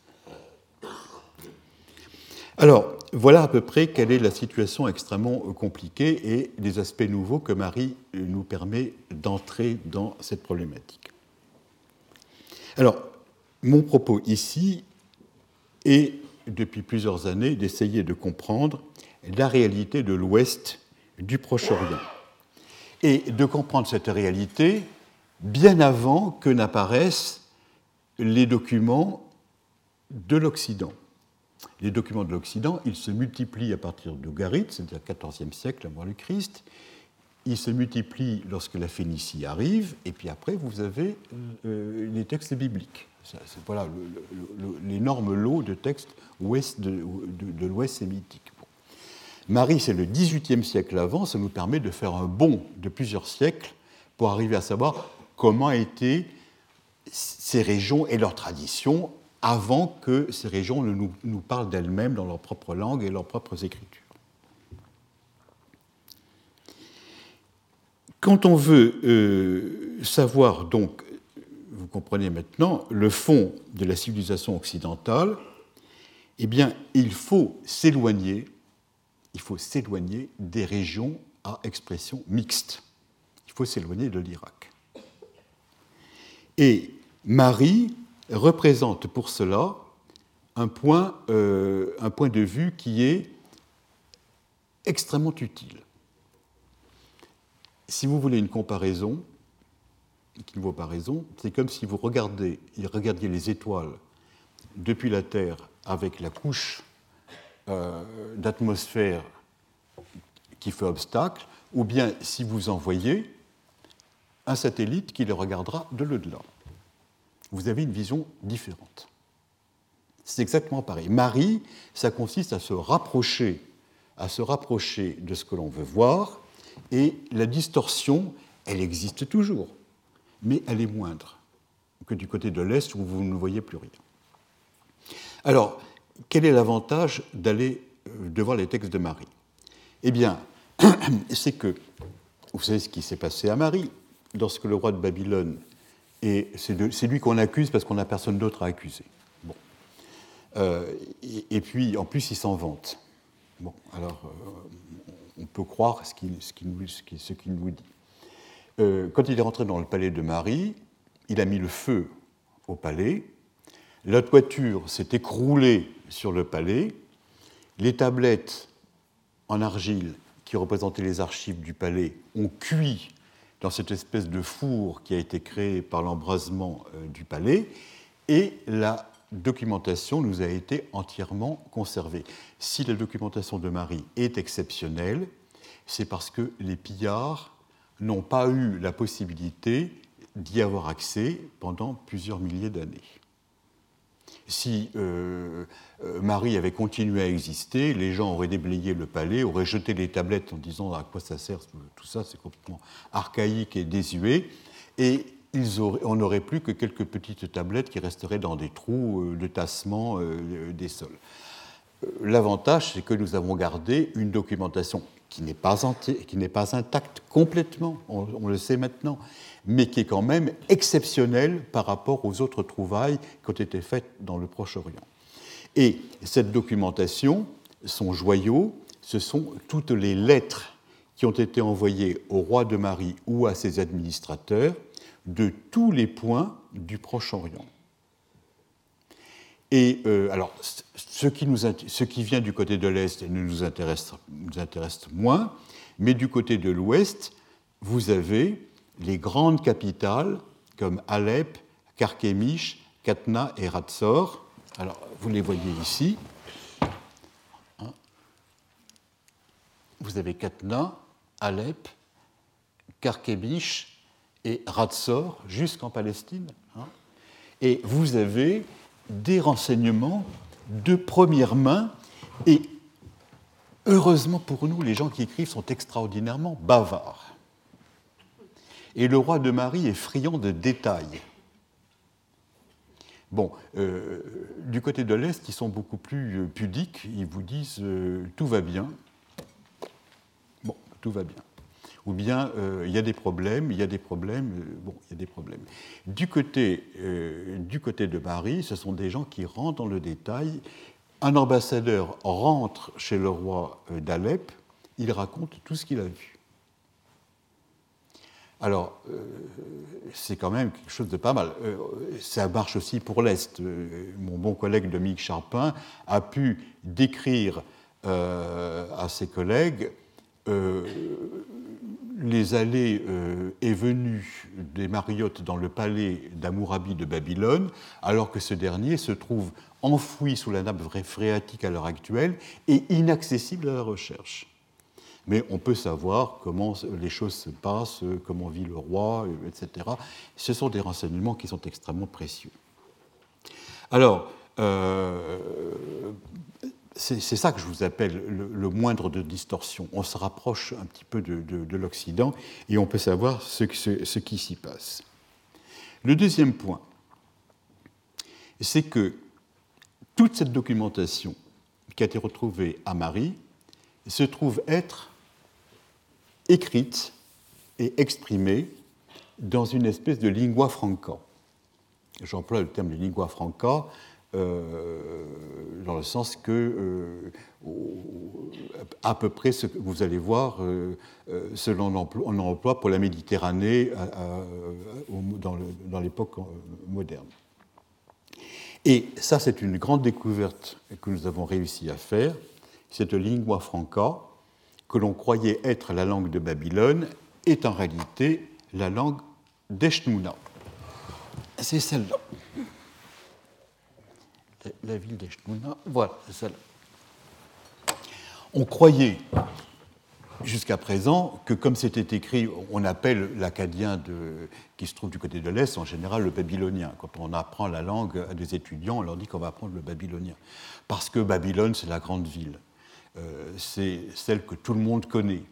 Alors, voilà à peu près quelle est la situation extrêmement compliquée et les aspects nouveaux que Marie nous permet d'entrer dans cette problématique. Alors, mon propos ici est depuis plusieurs années d'essayer de comprendre la réalité de l'Ouest du Proche-Orient. Et de comprendre cette réalité bien avant que n'apparaissent les documents de l'Occident. Les documents de l'Occident, ils se multiplient à partir d'Ougarit, c'est-à-dire 14e siècle avant le Christ. Ils se multiplient lorsque la Phénicie arrive, et puis après, vous avez euh, les textes bibliques. Voilà l'énorme lot de textes ouest de, l'Ouest sémitique. Marie, c'est le XVIIIe siècle avant, ça nous permet de faire un bond de plusieurs siècles pour arriver à savoir comment étaient ces régions et leurs traditions avant que ces régions ne nous, parlent d'elles-mêmes dans leur propre langue et leurs propres écritures. Quand on veut euh, savoir donc vous comprenez maintenant le fond de la civilisation occidentale, eh bien, il faut s'éloigner, il faut s'éloigner des régions à expression mixte. Il faut s'éloigner de l'Irak. Et Marie représente pour cela un point, euh, un point de vue qui est extrêmement utile. Si vous voulez une comparaison, qui ne vaut pas raison, c'est comme si vous regardiez, regardiez les étoiles depuis la Terre avec la couche euh, d'atmosphère qui fait obstacle, ou bien si vous envoyez un satellite qui les regardera de l'au-delà. Vous avez une vision différente. C'est exactement pareil. Marie, ça consiste à se rapprocher, à se rapprocher de ce que l'on veut voir, et la distorsion, elle existe toujours mais elle est moindre que du côté de l'Est où vous ne voyez plus rien. Alors, quel est l'avantage d'aller euh, devant les textes de Marie? Eh bien, c'est que, vous savez ce qui s'est passé à Marie, lorsque le roi de Babylone, et c'est lui qu'on accuse parce qu'on n'a personne d'autre à accuser. Bon. Euh, et, puis, en plus, il s'en vante. Bon, alors, euh, on peut croire ce qu'il nous dit. Euh, quand il est rentré dans le palais de Marie, il a mis le feu au palais, la toiture s'est écroulée sur le palais, les tablettes en argile qui représentaient les archives du palais ont cuit dans cette espèce de four qui a été créé par l'embrasement euh, du palais, et la documentation nous a été entièrement conservée. Si la documentation de Marie est exceptionnelle, c'est parce que les pillards n'ont pas eu la possibilité d'y avoir accès pendant plusieurs milliers d'années. Si euh, euh, Marie avait continué à exister, les gens auraient déblayé le palais, auraient jeté les tablettes en disant à quoi ça sert, tout ça c'est complètement archaïque et désuet, et on n'aurait plus que quelques petites tablettes qui resteraient dans des trous euh, de tassement des sols. L'avantage, c'est que nous avons gardé une documentation qui n'est pas, pas, intacte complètement, on, le sait maintenant, mais qui est quand même exceptionnelle par rapport aux autres trouvailles qui ont été faites dans le Proche-Orient. Et cette documentation, son joyau, ce sont toutes les lettres qui ont été envoyées au roi de Marie ou à ses administrateurs de tous les points du Proche-Orient. Et euh, alors, ce qui, vient du côté de l'Est nous nous intéresse moins, mais du côté de l'Ouest, vous avez les grandes capitales comme Alep, Karkemish, Katna et Ratsor. Alors, vous les voyez ici. Vous avez Katna, Alep, Karkemish et Ratsor jusqu'en Palestine. Hein. Et vous avez des renseignements de première main et heureusement pour nous, les gens qui écrivent sont extraordinairement bavards. Et le roi de Marie est friand de détails. Bon, euh, du côté de l'Est, ils sont beaucoup plus euh, pudiques, ils vous disent euh, tout va bien. Bon, tout va bien ou bien il y a des problèmes, il y a des problèmes, bon, il y a des problèmes. Du côté, du côté de Paris, ce sont des gens qui rentrent dans le détail. Un ambassadeur rentre chez le roi d'Alep, il raconte tout ce qu'il a vu. Alors, c'est quand même quelque chose de pas mal. ça marche aussi pour l'Est. mon bon collègue Dominique Charpin a pu décrire à ses collègues les allées euh, et venues des Mariottes dans le palais d'Amourabi de Babylone, alors que ce dernier se trouve enfoui sous la nappe phréatique à l'heure actuelle et inaccessible à la recherche. Mais on peut savoir comment les choses se passent, comment vit le roi, etc. Ce sont des renseignements qui sont extrêmement précieux. Alors, euh, c'est ça que je vous appelle le, moindre de distorsion. On se rapproche un petit peu de, l'Occident et on peut savoir ce, ce qui s'y passe. Le deuxième point, c'est que toute cette documentation qui a été retrouvée à Marie se trouve être écrite et exprimée dans une espèce de lingua franca. J'emploie le terme de lingua franca euh, dans le sens que, euh, à peu près, ce que vous allez voir, euh, selon on emploie pour la Méditerranée dans l'époque moderne. Et ça, c'est une grande découverte que nous avons réussi à faire. Cette lingua franca, que l'on croyait être la langue de Babylone, est en réalité la langue d'Eshnouna. C'est celle-là la ville d'Eshnouna. Voilà, celle-là. On croyait jusqu'à présent que comme c'était écrit, on appelle l'acadien qui se trouve du côté de l'Est en général le babylonien. Quand on apprend la langue à des étudiants, on leur dit qu'on va apprendre le babylonien. Parce que Babylone, c'est la grande ville. Euh, c'est celle que tout le monde connaît.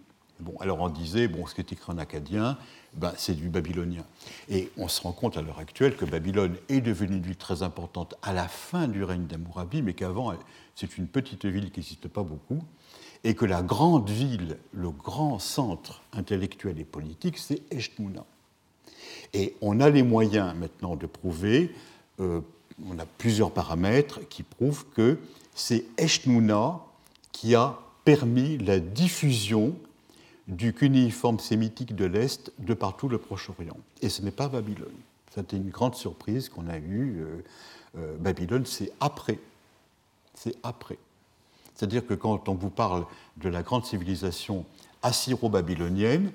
Bon, alors on disait, bon, ce qui est écrit en acadien, ben, c'est du babylonien. Et on se rend compte à l'heure actuelle que Babylone est devenue une ville très importante à la fin du règne d'Amourabi, mais qu'avant, c'est une petite ville qui n'existe pas beaucoup, et que la grande ville, le grand centre intellectuel et politique, c'est Eshtmouna. Et on a les moyens maintenant de prouver, euh, on a plusieurs paramètres qui prouvent que c'est Eshtmouna qui a permis la diffusion du cuniforme sémitique de l'Est de partout le Proche-Orient. Et ce n'est pas Babylone. C'était une grande surprise qu'on a eue. Euh, euh, Babylone, c'est après. C'est après. C'est-à-dire que quand on vous parle de la grande civilisation assyro-babylonienne,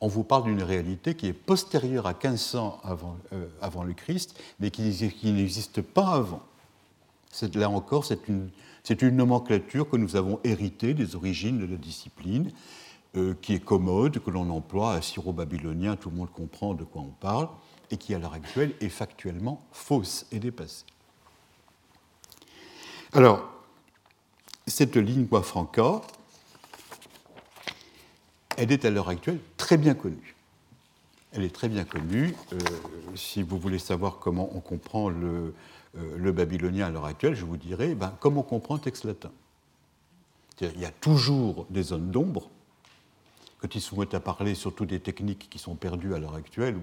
on vous parle d'une réalité qui est postérieure à 1500 avant, euh, avant le Christ, mais qui, qui n'existe pas avant. Là encore, c'est une, une, nomenclature que nous avons héritée des origines de la discipline, euh, qui est commode, que l'on emploie à syro-babylonien, tout le monde comprend de quoi on parle, et qui à l'heure actuelle est factuellement fausse et dépassée. Alors, cette lingua franca, elle est à l'heure actuelle très bien connue. Elle est très bien connue. Euh, si vous voulez savoir comment on comprend le, le babylonien à l'heure actuelle, je vous dirais ben, comment on comprend le texte latin. Il y a toujours des zones d'ombre. Quand ils se mettent à parler surtout des techniques qui sont perdues à l'heure actuelle,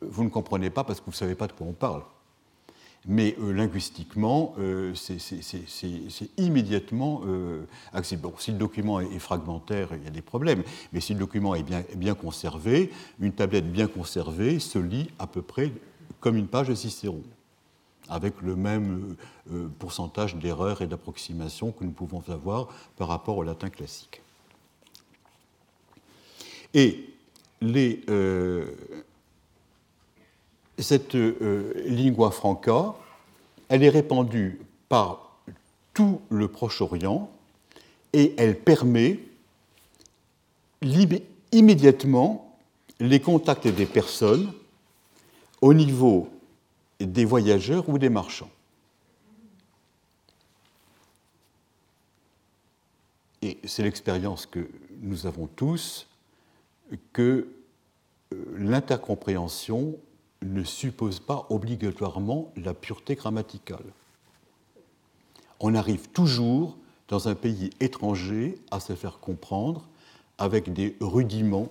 vous ne comprenez pas parce que vous ne savez pas de quoi on parle mais euh, linguistiquement, euh, c'est immédiatement euh, accessible. si le document est, fragmentaire, il y a des problèmes, mais si le document est bien, bien, conservé, une tablette bien conservée se lit à peu près comme une page de Cicéron, avec le même pourcentage d'erreurs et d'approximations que nous pouvons avoir par rapport au latin classique. Et les cette euh, lingua franca, elle est répandue par tout le Proche-Orient et elle permet immédiatement les contacts des personnes au niveau des voyageurs ou des marchands. Et c'est l'expérience que nous avons tous que euh, l'intercompréhension ne suppose pas obligatoirement la pureté grammaticale. On arrive toujours, dans un pays étranger, à se faire comprendre avec des rudiments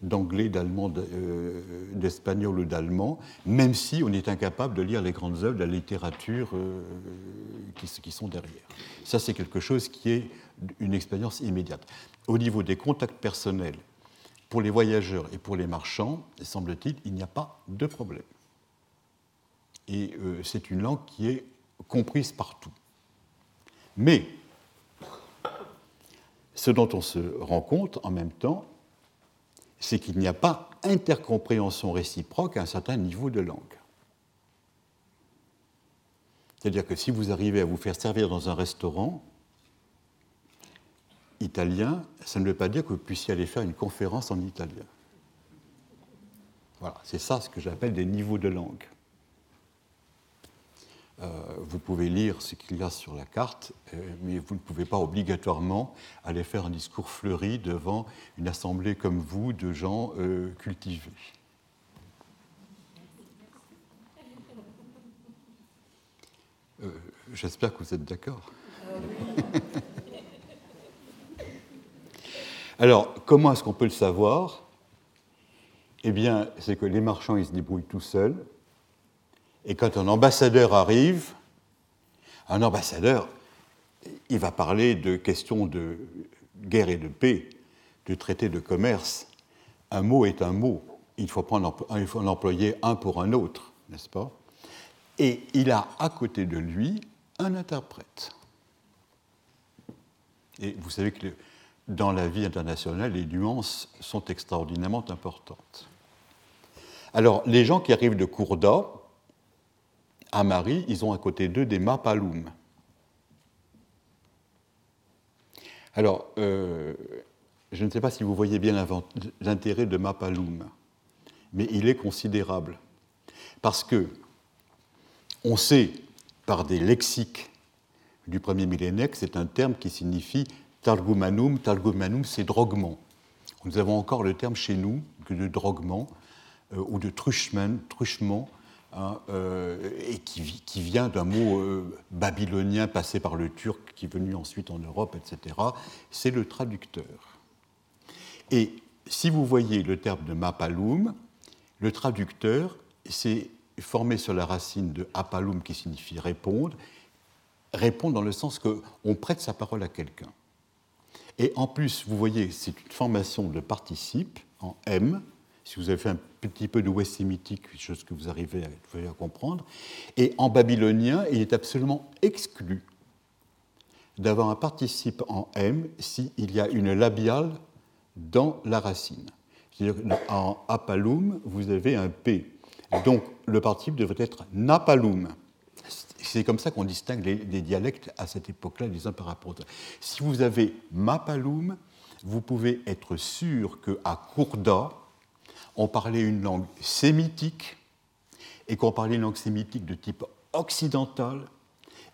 d'anglais, d'allemand, euh, d'espagnol ou d'allemand, même si on est incapable de lire les grandes œuvres de la littérature euh, qui, sont derrière. Ça, c'est quelque chose qui est une expérience immédiate. Au niveau des contacts personnels pour les voyageurs et pour les marchands, semble-t-il, il n'y a pas de problème. Et euh, c'est une langue qui est comprise partout. Mais ce dont on se rend compte en même temps, c'est qu'il n'y a pas intercompréhension réciproque à un certain niveau de langue. C'est-à-dire que si vous arrivez à vous faire servir dans un restaurant, italien, ça ne veut pas dire que vous puissiez aller faire une conférence en italien. Voilà, c'est ça ce que j'appelle des niveaux de langue. Euh, vous pouvez lire ce qu'il y a sur la carte, euh, mais vous ne pouvez pas obligatoirement aller faire un discours fleuri devant une assemblée comme vous de gens euh, cultivés. J'espère que vous êtes d'accord. Alors, comment est-ce qu'on peut le savoir? Eh bien, c'est que les marchands, ils se débrouillent tout seuls. Et quand un ambassadeur arrive, un ambassadeur, il va parler de questions de guerre et de paix, de traité de commerce. Un mot est un mot. Il faut, il faut en employer un pour un autre, n'est-ce pas? Et il a à côté de lui un interprète. Et vous savez que dans la vie internationale, les nuances sont extraordinairement importantes. Alors, les gens qui arrivent de Kourda, à Marie, ils ont à côté d'eux des mapaloum. Alors, euh, je ne sais pas si vous voyez bien l'intérêt de mapaloum, mais il est considérable. Parce que on sait par des lexiques du premier millénaire que c'est un terme qui signifie Targumanum, Targumanum, c'est droguement. Nous avons encore le terme chez nous de droguement euh, ou de truchement, hein, euh, et qui, vient d'un mot euh, babylonien passé par le turc qui est venu ensuite en Europe, etc. C'est le traducteur. Et si vous voyez le terme de mapalum, le traducteur, c'est formé sur la racine de apalum qui signifie répondre, répondre dans le sens qu'on prête sa parole à quelqu'un. Et en plus, vous voyez, c'est une formation de participe en M, si vous avez fait un petit peu de ouest sémitique, chose que vous arrivez à, comprendre. Et en babylonien, il est absolument exclu d'avoir un participe en M s'il y a une labiale dans la racine. C'est-à-dire qu'en apalum, vous avez un P. Donc le participe devrait être napalum. c'est comme ça qu'on distingue les, dialectes à cette époque-là les uns par rapport aux autres. Si vous avez Mapaloum, vous pouvez être sûr qu'à Kourda, on parlait une langue sémitique et qu'on parlait une langue sémitique de type occidental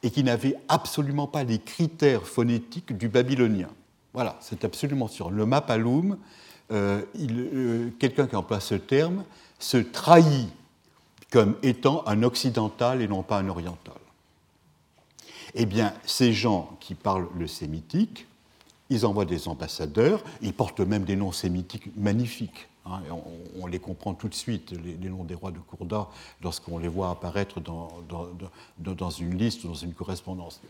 et qui n'avait absolument pas les critères phonétiques du babylonien. Voilà, c'est absolument sûr. Le Mapaloum, euh, euh, quelqu'un qui emploie ce terme, se trahit comme étant un occidental et non pas un oriental. Eh bien, ces gens qui parlent le sémitique, ils envoient des ambassadeurs, ils portent même des noms sémitiques magnifiques. Hein, on, les comprend tout de suite, les, noms des rois de Kourda, lorsqu'on les voit apparaître dans, une liste ou dans une correspondance.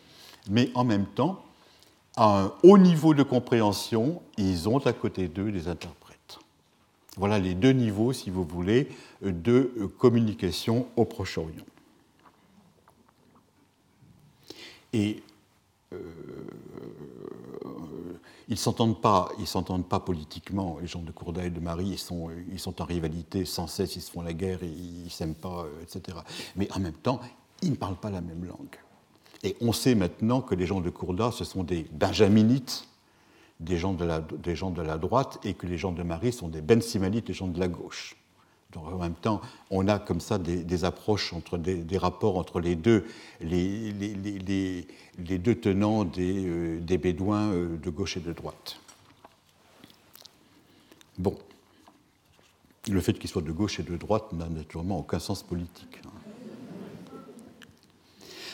Mais en même temps, à un haut niveau de compréhension, ils ont à côté d'eux des interprètes. Voilà les deux niveaux, si vous voulez, de communication au Proche-Orient. Euh, ils ne s'entendent pas, ils s'entendent pas politiquement. Les gens de Courda et de Marie, ils sont, ils sont en rivalité sans cesse, ils se font la guerre, ils s'aiment pas, euh, etc. Mais en même temps, ils ne parlent pas la même langue. Et on sait maintenant que les gens de Courda, ce sont des benjaminites, des gens de la, des gens de la droite, et que les gens de Marie sont des bensimanites, des gens de la gauche en même temps, on a comme ça des, approches des, rapports entre les deux, les, les, deux tenants des, euh, Bédouins euh, de gauche et de droite. Bon, le fait qu'ils soient de gauche et de droite n'a naturellement aucun sens politique. Hein.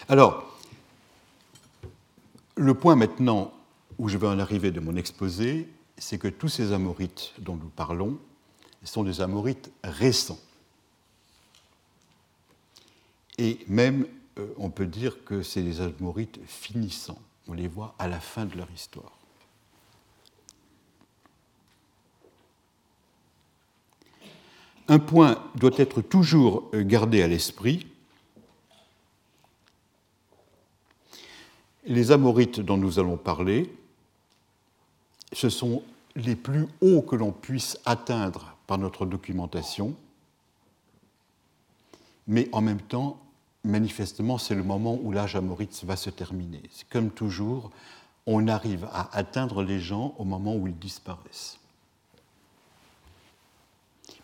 Alors, le point maintenant où je vais en arriver de mon exposé, c'est que tous ces amorites dont nous parlons sont des Amorites récents. Et même, euh, on peut dire que c'est des Amorites finissants. On les voit à la fin de leur histoire. Un point doit être toujours gardé à l'esprit. Les Amorites dont nous allons parler, ce sont les plus hauts que l'on puisse atteindre par notre documentation, mais en même temps, manifestement, c'est le moment où l'âge à Moritz va se terminer. Comme toujours, on arrive à atteindre les gens au moment où ils disparaissent.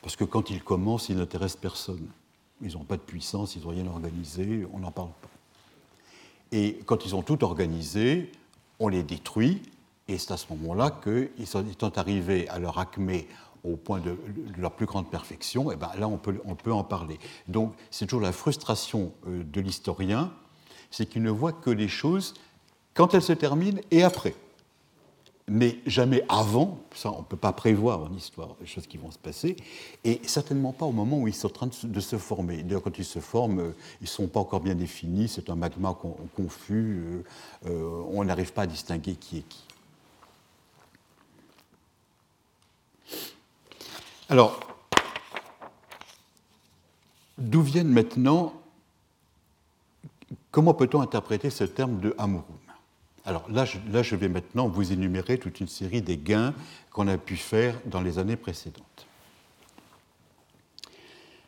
Parce que quand ils commencent, ils n'intéressent personne. Ils n'ont pas de puissance, ils n'ont rien organisé, on n'en parle pas. Et quand ils ont tout organisé, on les détruit, et c'est à ce moment-là qu'ils sont arrivés à leur acmé au point de, leur plus grande perfection, et ben là on peut, on peut en parler. Donc c'est toujours la frustration euh, de l'historien, c'est qu'il ne voit que les choses quand elles se terminent et après. Mais jamais avant, ça on ne peut pas prévoir en histoire les choses qui vont se passer, et certainement pas au moment où ils sont en train de se former. D'ailleurs, quand ils se forment, euh, ils ne sont pas encore bien définis, c'est un magma confus, euh, on n'arrive pas à distinguer qui est qui. Alors, d'où viennent maintenant, comment peut-on interpréter ce terme de Amurum Alors là je, là, vais maintenant vous énumérer toute une série des gains qu'on a pu faire dans les années précédentes.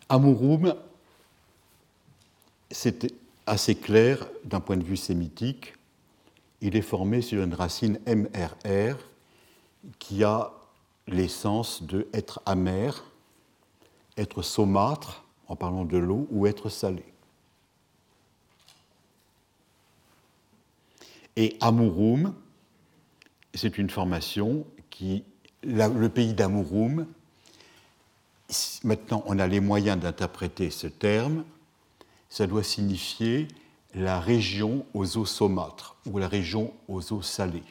Amurum, c'est assez clair d'un point de vue sémitique. Il est formé sur une racine MRR qui a l'essence de être amer, être saumâtre, en parlant de l'eau, ou être salé. Et Amurum, c'est une formation qui, le pays d'Amurum, maintenant on a les moyens d'interpréter ce terme, ça doit signifier la région aux eaux saumâtres ou la région aux eaux salées,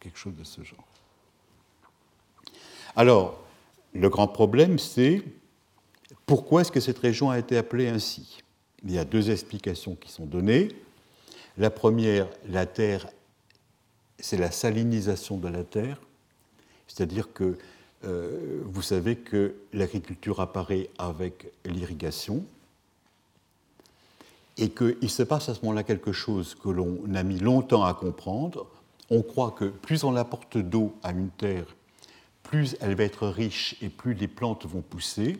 quelque chose de ce genre. Alors, le grand problème, c'est pourquoi est-ce que cette région a été appelée ainsi? Il y a deux explications qui sont données. La première, la Terre, c'est la salinisation de la Terre, c'est-à-dire que euh, vous savez que l'agriculture apparaît avec l'irrigation et qu'il se passe à ce moment-là quelque chose que l'on a mis longtemps à comprendre. On croit que plus on apporte d'eau à une terre, plus elle va être riche et plus les plantes vont pousser.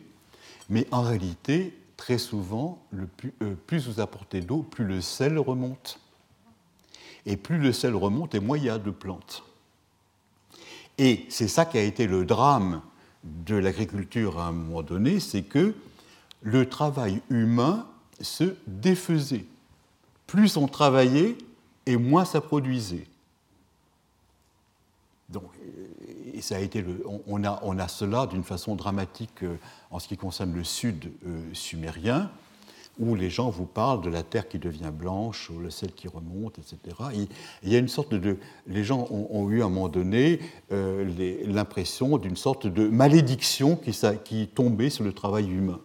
Mais en réalité, très souvent, euh, plus, vous apportez d'eau, plus le sel remonte. Et plus le sel remonte, et moins il y a de plantes. Et c'est ça qui a été le drame de l'agriculture à un moment donné, c'est que le travail humain se défaisait. Plus on travaillait, et moins ça produisait. Donc, et on, a, cela d'une façon dramatique euh, en ce qui concerne le sud euh, sumérien, où les gens vous parlent de la terre qui devient blanche, ou le sel qui remonte, etc. il y a une sorte de. Les gens ont, eu à un moment donné euh, l'impression d'une sorte de malédiction qui, qui tombait sur le travail humain.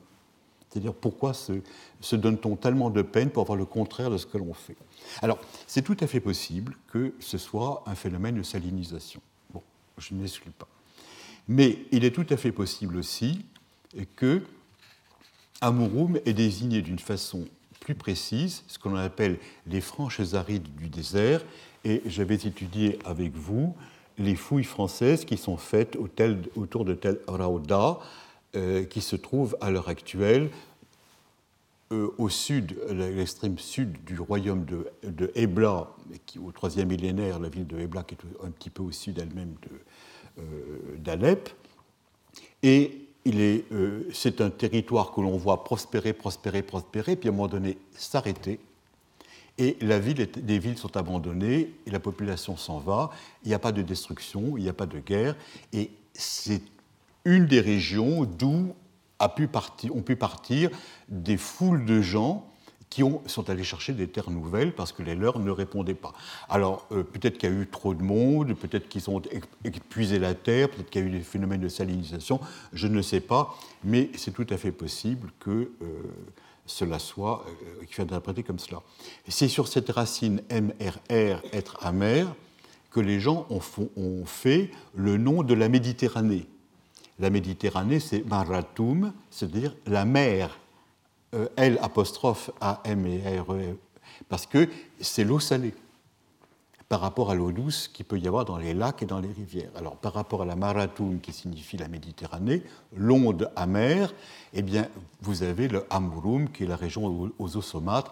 C'est-à-dire pourquoi se, se donne-t-on tellement de peine pour avoir le contraire de ce que l'on fait? Alors, c'est tout à fait possible que ce soit un phénomène de salinisation. Je ne l'exclus pas. Mais il est tout à fait possible aussi que Amurum est désigné d'une façon plus précise, ce qu'on appelle les franches arides du désert, et j'avais étudié avec vous les fouilles françaises qui sont faites autour de Tel Rauda, euh, qui se trouve à l'heure actuelle au sud, l'extrême sud du royaume de, de Ebla, qui, au troisième millénaire, la ville de Ebla qui est un petit peu au sud elle-même euh, d'Alep. Et c'est un territoire que l'on voit prospérer, prospérer, prospérer, puis à un moment donné s'arrêter. Et la ville, les villes sont abandonnées, et la population s'en va. Il n'y a pas de destruction, il n'y a pas de guerre. Et c'est une des régions d'où partir, ont pu partir des foules de gens qui ont, sont allés chercher des terres nouvelles parce que les leurs ne répondaient pas. Alors, euh, peut-être qu'il y a eu trop de monde, peut-être qu'ils ont épuisé la terre, peut-être qu'il y a eu des phénomènes de salinisation, je ne sais pas, mais c'est tout à fait possible que euh, cela soit, euh, qu'il soit interprété comme cela. C'est sur cette racine MRR, être amer, que les gens ont fait le nom de la Méditerranée. La Méditerranée, c'est Maratum, c'est-à-dire la mer. Euh, L apostrophe A M et R E, parce que c'est l'eau salée par rapport à l'eau douce qu'il peut y avoir dans les lacs et dans les rivières. Alors par rapport à la Maratum qui signifie la Méditerranée, l'onde amère, eh bien vous avez le Amurum qui est la région aux eaux saumâtres.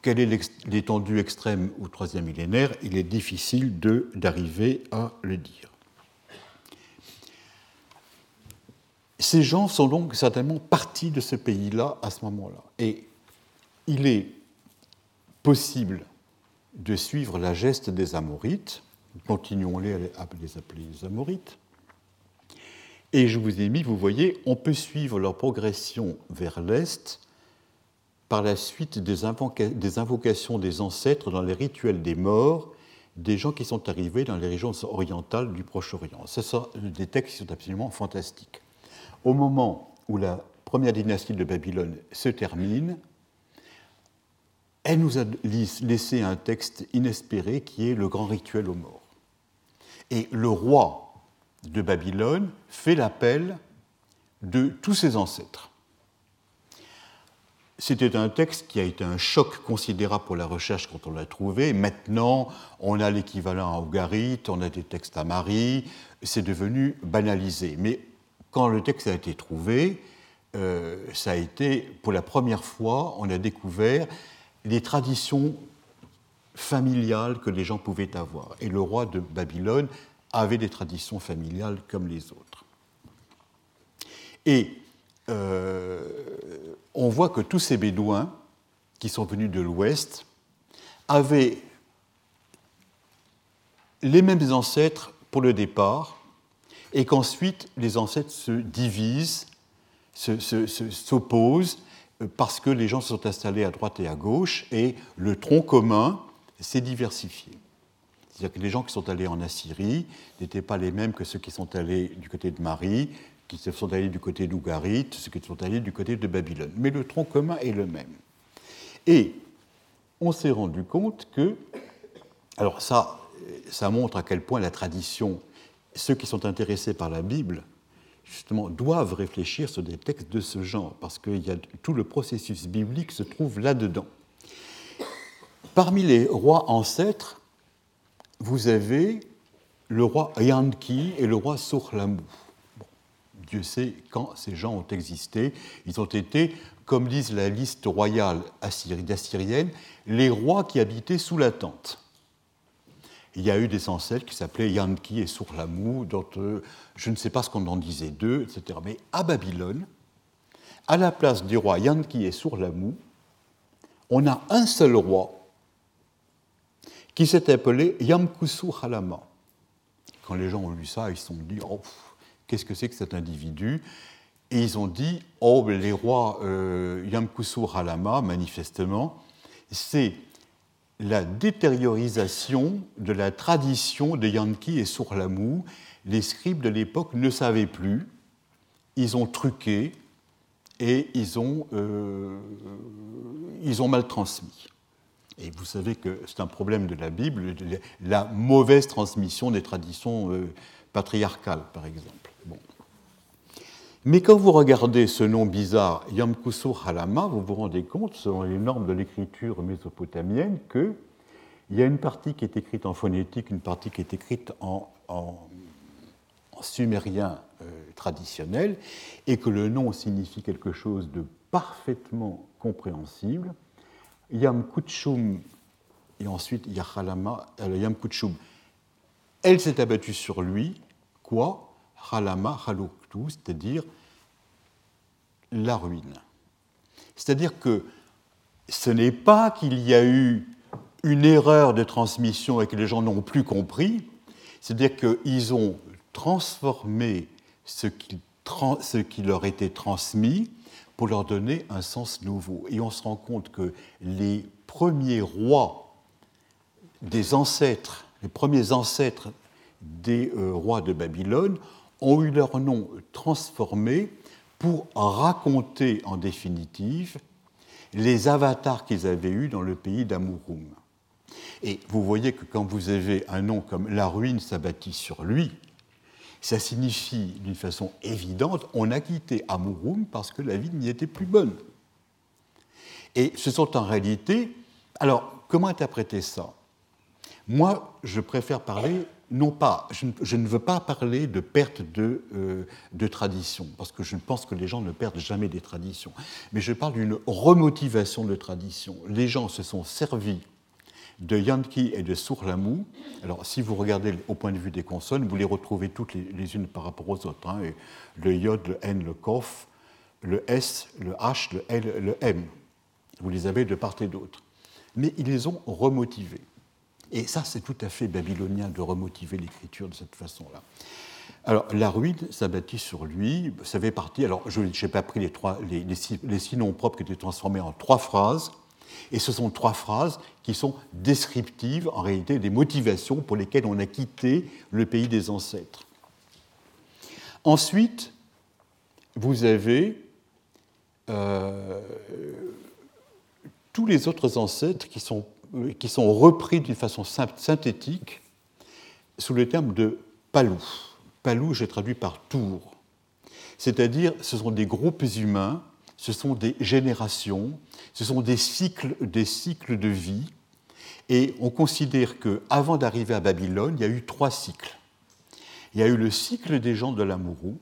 Quelle est l'étendue extrême au troisième millénaire? Il est difficile d'arriver à le dire. Ces gens sont donc certainement partis de ce pays-là à ce moment-là. Et il est possible de suivre la geste des Amorites, continuons-les à les appeler les Amorites, et je vous ai mis, vous voyez, on peut suivre leur progression vers l'Est par la suite des, invocations des ancêtres dans les rituels des morts des gens qui sont arrivés dans les régions orientales du Proche-Orient. Ce sont des textes qui sont absolument fantastiques au moment où la première dynastie de Babylone se termine, elle nous a laissé un texte inespéré qui est le grand rituel aux morts. Et le roi de Babylone fait l'appel de tous ses ancêtres. C'était un texte qui a été un choc considérable pour la recherche quand on l'a trouvé. Maintenant, on a l'équivalent à Ougarit, on a des textes à Marie, c'est devenu banalisé. Mais quand le texte a été trouvé, euh, ça a été, pour la première fois, on a découvert les traditions familiales que les gens pouvaient avoir. Et le roi de Babylone avait des traditions familiales comme les autres. Et euh, on voit que tous ces Bédouins qui sont venus de l'Ouest avaient les mêmes ancêtres pour le départ, et qu'ensuite les ancêtres se divisent, s'opposent, euh, parce que les gens se sont installés à droite et à gauche, et le tronc commun s'est diversifié. C'est-à-dire que les gens qui sont allés en Assyrie n'étaient pas les mêmes que ceux qui sont allés du côté de Marie, qui sont allés du côté d'Ougarit, ceux qui sont allés du côté de Babylone. Mais le tronc commun est le même. Et on s'est rendu compte que, alors ça, ça montre à quel point la tradition ceux qui sont intéressés par la Bible, justement, doivent réfléchir sur des textes de ce genre, parce que y tout le processus biblique se trouve là-dedans. Parmi les rois ancêtres, vous avez le roi Yanki et le roi Sourlamou. Dieu sait quand ces gens ont existé. Ils ont été, comme disent la liste royale assyrienne, les rois qui habitaient sous la tente. Il y a eu des ancêtres qui s'appelaient Yanki et Sourlamou, dont euh, je ne sais pas ce qu'on en disait d'eux, etc. Mais à Babylone, à la place des rois Yanki et Sourlamou, on a un seul roi qui s'est appelé Yamkusu Halama. Quand les gens ont lu ça, ils se sont dit oh, qu'est-ce que c'est que cet individu? Et ils ont dit oh, les rois euh, Halama, manifestement, c'est la détériorisation de la tradition de Yanki et Sourlamou. Les scribes de l'époque ne savaient plus, ils ont truqué et ils ont, euh, ils ont mal transmis. Et vous savez que c'est un problème de la Bible, la mauvaise transmission des traditions euh, patriarcales, par exemple. Mais quand vous regardez ce nom bizarre, Yamkuso Halama, vous vous rendez compte, selon les normes de l'écriture mésopotamienne, qu'il y a une partie qui est écrite en phonétique, une partie qui est écrite en, sumérien euh, traditionnel, et que le nom signifie quelque chose de parfaitement compréhensible. Yam et ensuite Yachalama, euh, Yam Elle s'est abattue sur lui, quoi? Halama C'est-à-dire la ruine. C'est-à-dire que ce n'est pas qu'il y a eu une erreur de transmission et que les gens n'ont plus compris, c'est-à-dire qu'ils ont transformé ce qui, ce qui leur était transmis pour leur donner un sens nouveau. Et on se rend compte que les premiers rois des ancêtres, les premiers ancêtres des euh, rois de Babylone ont eu leur nom transformé pour raconter en définitive les avatars qu'ils avaient eus dans le pays d'Amurum. Et vous voyez que quand vous avez un nom comme La ruine s'abattit sur lui, ça signifie d'une façon évidente on a quitté Amurum parce que la vie n'y était plus bonne. Et ce sont en réalité. Alors, comment interpréter ça? Moi, je préfère parler, non pas, je ne, veux pas parler de perte de, euh, de tradition, parce que je pense que les gens ne perdent jamais des traditions, mais je parle d'une remotivation de tradition. Les gens se sont servis de Yankee et de Sourlamou. Alors, si vous regardez au point de vue des consonnes, vous les retrouvez toutes les, unes par rapport aux autres. Hein, le J, le N, le Kof, le S, le H, le L, le M. Vous les avez de part et d'autre. Mais ils les ont remotivés. Et ça, c'est tout à fait babylonien de remotiver l'écriture de cette façon-là. Alors, la ruine s'abattit sur lui, ça fait partie. Alors, je n'ai pas pris les, trois, les, six noms propres qui étaient transformés en trois phrases. Et ce sont trois phrases qui sont descriptives, en réalité, des motivations pour lesquelles on a quitté le pays des ancêtres. Ensuite, vous avez euh, tous les autres ancêtres qui sont, qui sont repris d'une façon synthétique sous le terme de palou. Palou, j'ai traduit par tour. C'est-à-dire, ce sont des groupes humains ce sont des générations, ce sont des cycles, des cycles de vie. Et on considère qu'avant d'arriver à Babylone, il y a eu trois cycles. Il y a eu le cycle des gens de l'Amourou,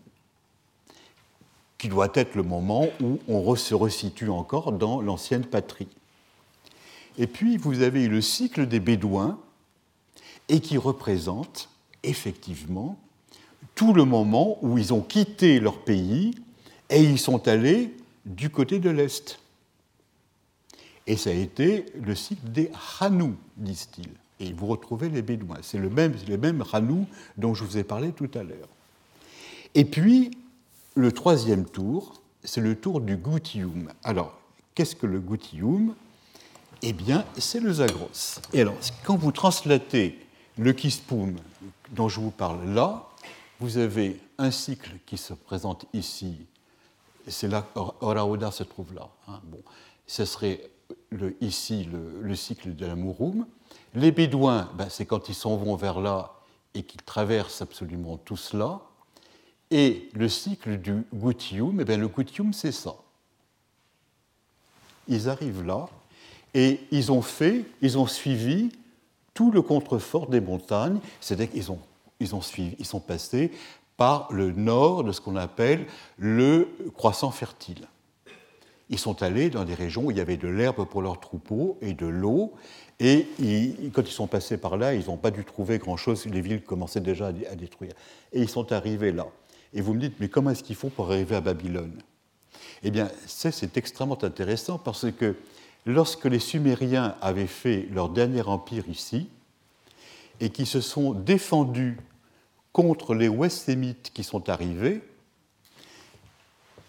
qui doit être le moment où on se resitue encore dans l'ancienne patrie. Et puis, vous avez le cycle des Bédouins, et qui représente effectivement tout le moment où ils ont quitté leur pays et ils sont allés du côté de l'Est. Et ça a été le cycle des Hanou, disent-ils. Et vous retrouvez les Bédouins. C'est le même, le même Hanou dont je vous ai parlé tout à l'heure. Et puis, le troisième tour, c'est le tour du Goutium. Alors, qu'est-ce que le Goutium Eh bien, c'est le Zagros. Et alors, quand vous translatez le Kispum dont je vous parle là, vous avez un cycle qui se présente ici c'est là Oraoda se trouve là. Hein. Bon, ce serait le, ici le, cycle de la Mouroum. Les Bédouins, ben, c'est quand ils s'en vont vers là et qu'ils traversent absolument tout cela. Et le cycle du Goutium, eh bien, le Goutium, c'est ça. Ils arrivent là et ils ont fait, ils ont suivi tout le contrefort des montagnes, c'est-à-dire qu'ils ont, ils ont suivi, ils sont passés par le nord de ce qu'on appelle le croissant fertile. Ils sont allés dans des régions où il y avait de l'herbe pour leurs troupeaux et de l'eau, et quand ils sont passés par là, ils n'ont pas dû trouver grand-chose, les villes commençaient déjà à détruire. Et ils sont arrivés là. Et vous me dites, mais comment est-ce qu'ils font pour arriver à Babylone? Eh bien, c'est extrêmement intéressant parce que lorsque les Sumériens avaient fait leur dernier empire ici, et qui se sont défendus contre les West-Sémites qui sont arrivés,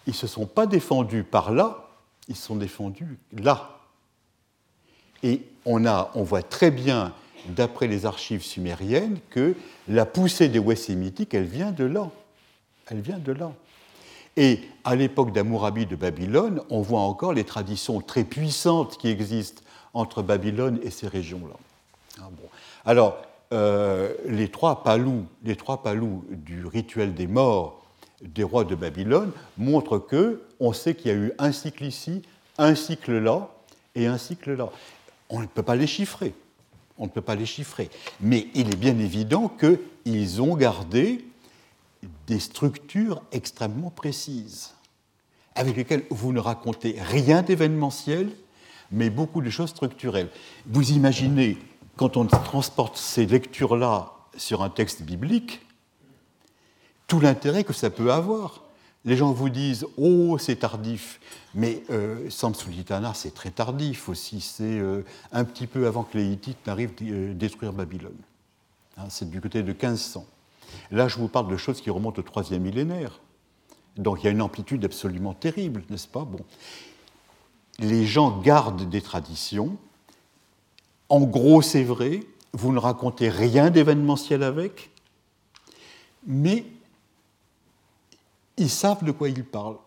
ils ne se sont pas défendus par là, ils se sont défendus là. Et on, a, on voit très bien, d'après les archives sumériennes, que la poussée des West-Sémitiques, elle vient de là. Elle vient de là. Et à l'époque d'Amourabi de Babylone, on voit encore les traditions très puissantes qui existent entre Babylone et ces régions-là. Ah Alors, euh, les, trois palous, les trois palous du rituel des morts des rois de Babylone montrent que on sait qu'il y a eu un cycle ici, un cycle là et un cycle là. On ne peut pas les chiffrer. On ne peut pas les chiffrer. Mais il est bien évident qu'ils ont gardé des structures extrêmement précises, avec lesquelles vous ne racontez rien d'événementiel, mais beaucoup de choses structurelles. Vous imaginez, quand on transporte ces lectures-là sur un texte biblique, tout l'intérêt que ça peut avoir. Les gens vous disent Oh, c'est tardif. Mais euh, Samsulitana, c'est très tardif aussi. C'est euh, un petit peu avant que les Hittites n'arrivent à euh, détruire Babylone. Hein, c'est du côté de 1500. Là, je vous parle de choses qui remontent au troisième millénaire. Donc il y a une amplitude absolument terrible, n'est-ce pas? Bon. Les gens gardent des traditions. En gros, c'est vrai, vous ne racontez rien d'événementiel avec, mais ils savent de quoi ils parlent.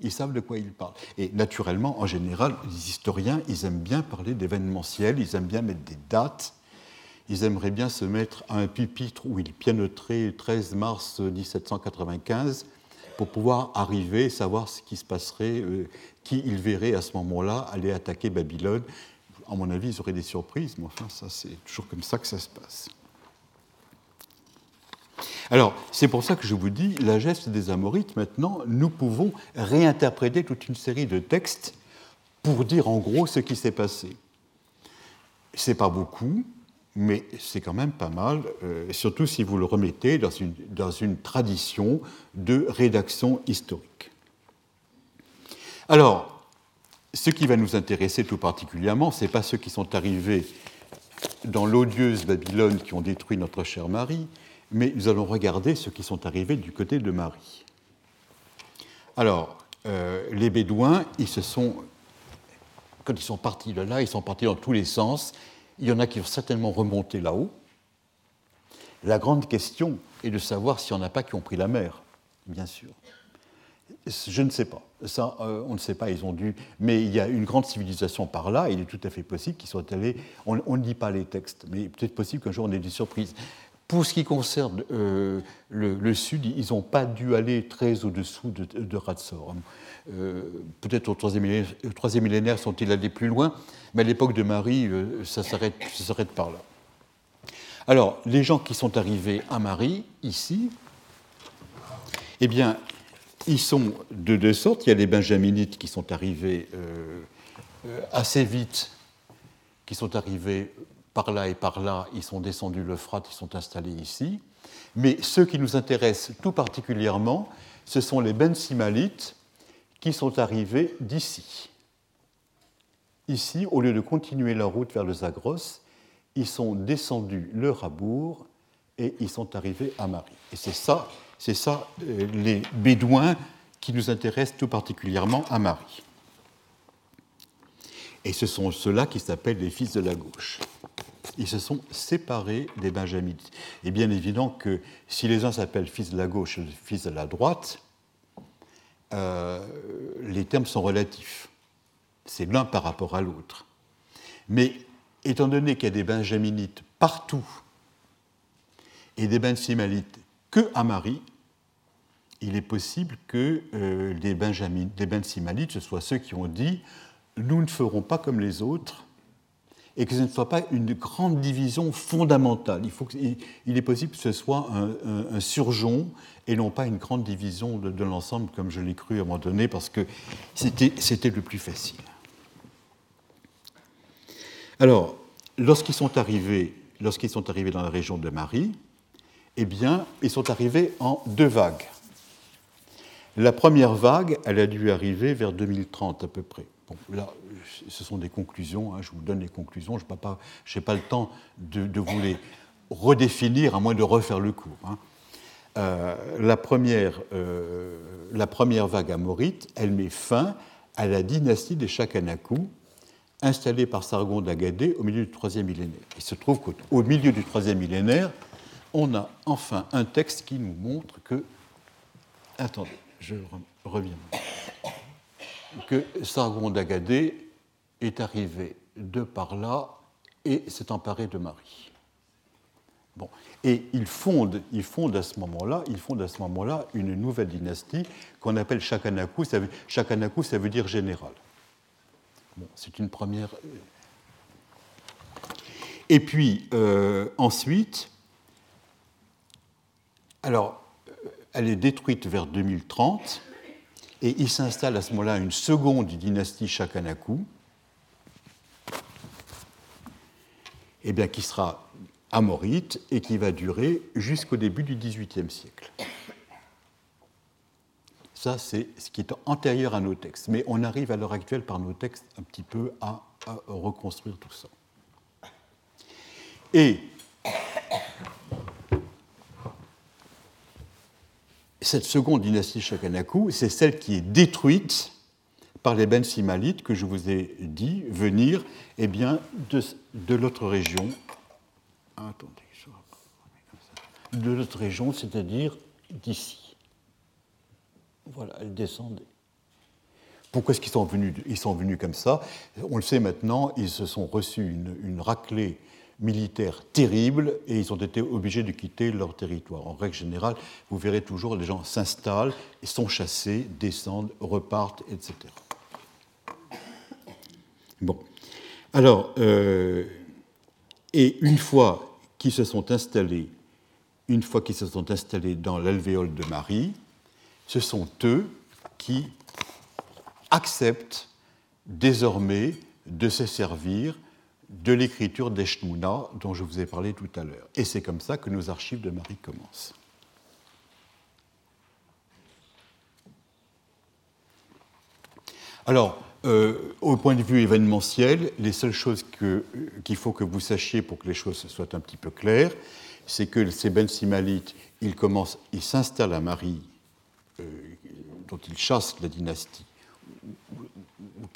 Ils savent de quoi ils parlent. Et naturellement, en général, les historiens, ils aiment bien parler d'événementiel, ils aiment bien mettre des dates, ils aimeraient bien se mettre à un pupitre où ils pianoteraient 13 mars 1795 pour pouvoir arriver, savoir ce qui se passerait, euh, qui ils verraient à ce moment-là aller attaquer Babylone. À mon avis, ils auraient des surprises, mais enfin, ça, c'est toujours comme ça que ça se passe. Alors, c'est pour ça que je vous dis, la geste des Amorites, maintenant, nous pouvons réinterpréter toute une série de textes pour dire en gros ce qui s'est passé. C'est pas beaucoup, mais c'est quand même pas mal, euh, surtout si vous le remettez dans une, dans une tradition de rédaction historique. Alors, ce qui va nous intéresser tout particulièrement, ce n'est pas ceux qui sont arrivés dans l'odieuse Babylone qui ont détruit notre cher Marie, mais nous allons regarder ceux qui sont arrivés du côté de Marie. Alors, euh, les Bédouins, ils se sont, quand ils sont partis de là, ils sont partis dans tous les sens, il y en a qui vont certainement remonter là-haut. La grande question est de savoir s'il n'y en a pas qui ont pris la mer, bien sûr. Je ne sais pas. Ça, euh, on ne sait pas, ils ont dû. Mais il y a une grande civilisation par là, il est tout à fait possible qu'ils soient allés. On, ne lit pas les textes, mais peut-être possible qu'un jour on ait des surprises. Pour ce qui concerne euh, le, sud, ils n'ont pas dû aller très au-dessous de, de Ratsor. Euh, peut-être au troisième millénaire, sont-ils allés plus loin, mais à l'époque de Marie, euh, ça s'arrête par là. Alors, les gens qui sont arrivés à Marie, ici, eh bien, ils sont de deux sortes. Il y a les benjaminites qui sont arrivés assez vite, qui sont arrivés par là et par là, ils sont descendus l'Euphrate, ils sont installés ici. Mais ceux qui nous intéressent tout particulièrement, ce sont les bensimalites qui sont arrivés d'ici. Ici, au lieu de continuer la route vers le Zagros, ils sont descendus le Rabour et ils sont arrivés à Marie. Et c'est ça, c'est ça euh, les Bédouins qui nous intéressent tout particulièrement à Marie. Et ce sont ceux-là qui s'appellent les fils de la gauche. Ils se sont séparés des Benjamites. Et bien évident que si les uns s'appellent fils de la gauche et fils de la droite, euh, les termes sont relatifs. C'est l'un par rapport à l'autre. Mais étant donné qu'il y a des benjaminites partout et des bensimalites que à Marie, il est possible que euh, les, bensimalites, ce soient ceux qui ont dit Nous ne ferons pas comme les autres, et que ce ne soit pas une grande division fondamentale. Il, faut est possible que ce soit un, surjon et non pas une grande division de, l'ensemble, comme je l'ai cru à un moment donné, parce que c'était le plus facile. Alors, lorsqu'ils sont arrivés, lorsqu'ils sont arrivés dans la région de Marie, eh bien, ils sont arrivés en deux vagues. La première vague, elle a dû arriver vers 2030 à peu près. Bon, là, ce sont des conclusions, hein, je vous donne les conclusions, je n'ai pas, pas, le temps de, vous les redéfinir, à moins de refaire le cours. Hein. Euh, la, première, euh, la première vague amorite, elle met fin à la dynastie des Chakanaku, installée par Sargon d'Agadé au milieu du troisième millénaire. Il se trouve qu'au milieu du troisième millénaire, on a enfin un texte qui nous montre que. Attendez, je reviens. Que Sargon d'Agadé est arrivé de par là et s'est emparé de Marie. Bon. Et il fonde, il fonde à ce moment-là, il fonde à ce moment-là une nouvelle dynastie qu'on appelle Shakanaku. Ça Shakanaku, ça veut dire général. Bon, c'est une première. Et puis euh, ensuite, alors, elle est détruite vers 2030 et il s'installe à ce moment-là une seconde dynastie Shakanaku, eh bien, qui sera amorite et qui va durer jusqu'au début du XVIIIe siècle. Ça, c'est ce qui est antérieur à nos textes. Mais on arrive à l'heure actuelle par nos textes un petit peu à, à reconstruire tout ça. Et cette seconde dynastie Shakanaku, c'est celle qui est détruite par les Ben Simalites que je vous ai dit venir eh bien, de, de l'autre région. Attendez, de l'autre région, c'est-à-dire d'ici. Voilà, elle descendait. Pourquoi est-ce qu'ils sont venus, ils sont venus comme ça? On le sait maintenant, ils se sont reçus une, une raclée militaires terribles et ils ont été obligés de quitter leur territoire. En règle générale, vous verrez toujours les gens s'installent, sont chassés, descendent, repartent, etc. Bon. Alors, euh, et une fois qu'ils se sont installés, une fois qu'ils se sont installés dans l'alvéole de Marie, ce sont eux qui acceptent désormais de se servir de l'écriture d'Eshnouna dont je vous ai parlé tout à l'heure. Et c'est comme ça que nos archives de Marie commencent. Alors, euh, au point de vue événementiel, les seules choses qu'il faut que vous sachiez pour que les choses soient un petit peu claires, c'est que ces Ben Simalites, ils commencent, ils s'installent à Marie, euh, dont ils chassent la dynastie,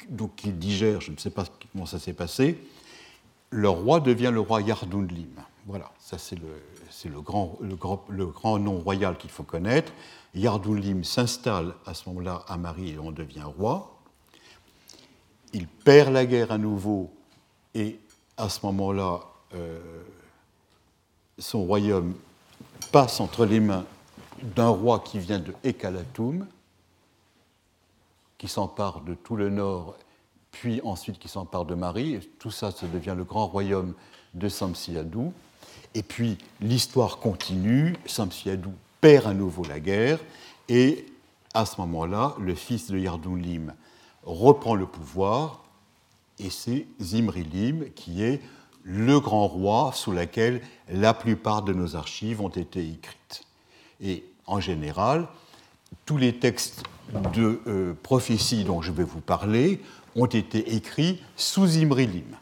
donc ils digèrent, je ne sais pas comment ça s'est passé, le roi devient le roi Yardunlim. Voilà, ça c'est le, grand, nom royal qu'il faut connaître. Yardunlim s'installe à ce moment-là à Marie et on devient roi. Il perd la guerre à nouveau et à ce moment-là, euh, son royaume passe entre les mains d'un roi qui vient de Ekalatum, qui s'empare de tout le nord puis ensuite qui s'empare de Marie. tout ça, ça devient le grand royaume de Samsiadou. Et puis l'histoire continue, Samsiadou perd à nouveau la guerre, et à ce moment-là, le fils de Yardoulim reprend le pouvoir, et c'est Zimrilim qui est le grand roi sous lequel la plupart de nos archives ont été écrites. Et en général, tous les textes de euh, prophétie dont je vais vous parler ont été écrits sous Imrilim.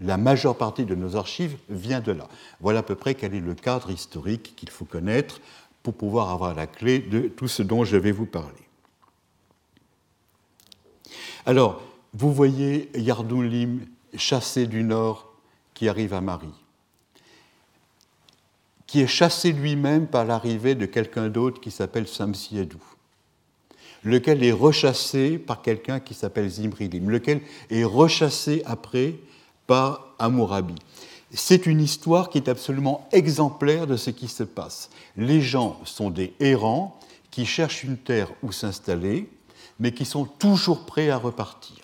La majeure partie de nos archives vient de là. Voilà à peu près quel est le cadre historique qu'il faut connaître pour pouvoir avoir la clé de tout ce dont je vais vous parler. Alors, vous voyez Yardoulim chassé du nord qui arrive à Marie, qui est chassé lui-même par l'arrivée de quelqu'un d'autre qui s'appelle Samsiedou lequel est rechassé par quelqu'un qui s'appelle Zimrilim, lequel est rechassé après par Amourabi. C'est une histoire qui est absolument exemplaire de ce qui se passe. Les gens sont des errants qui cherchent une terre où s'installer, mais qui sont toujours prêts à repartir.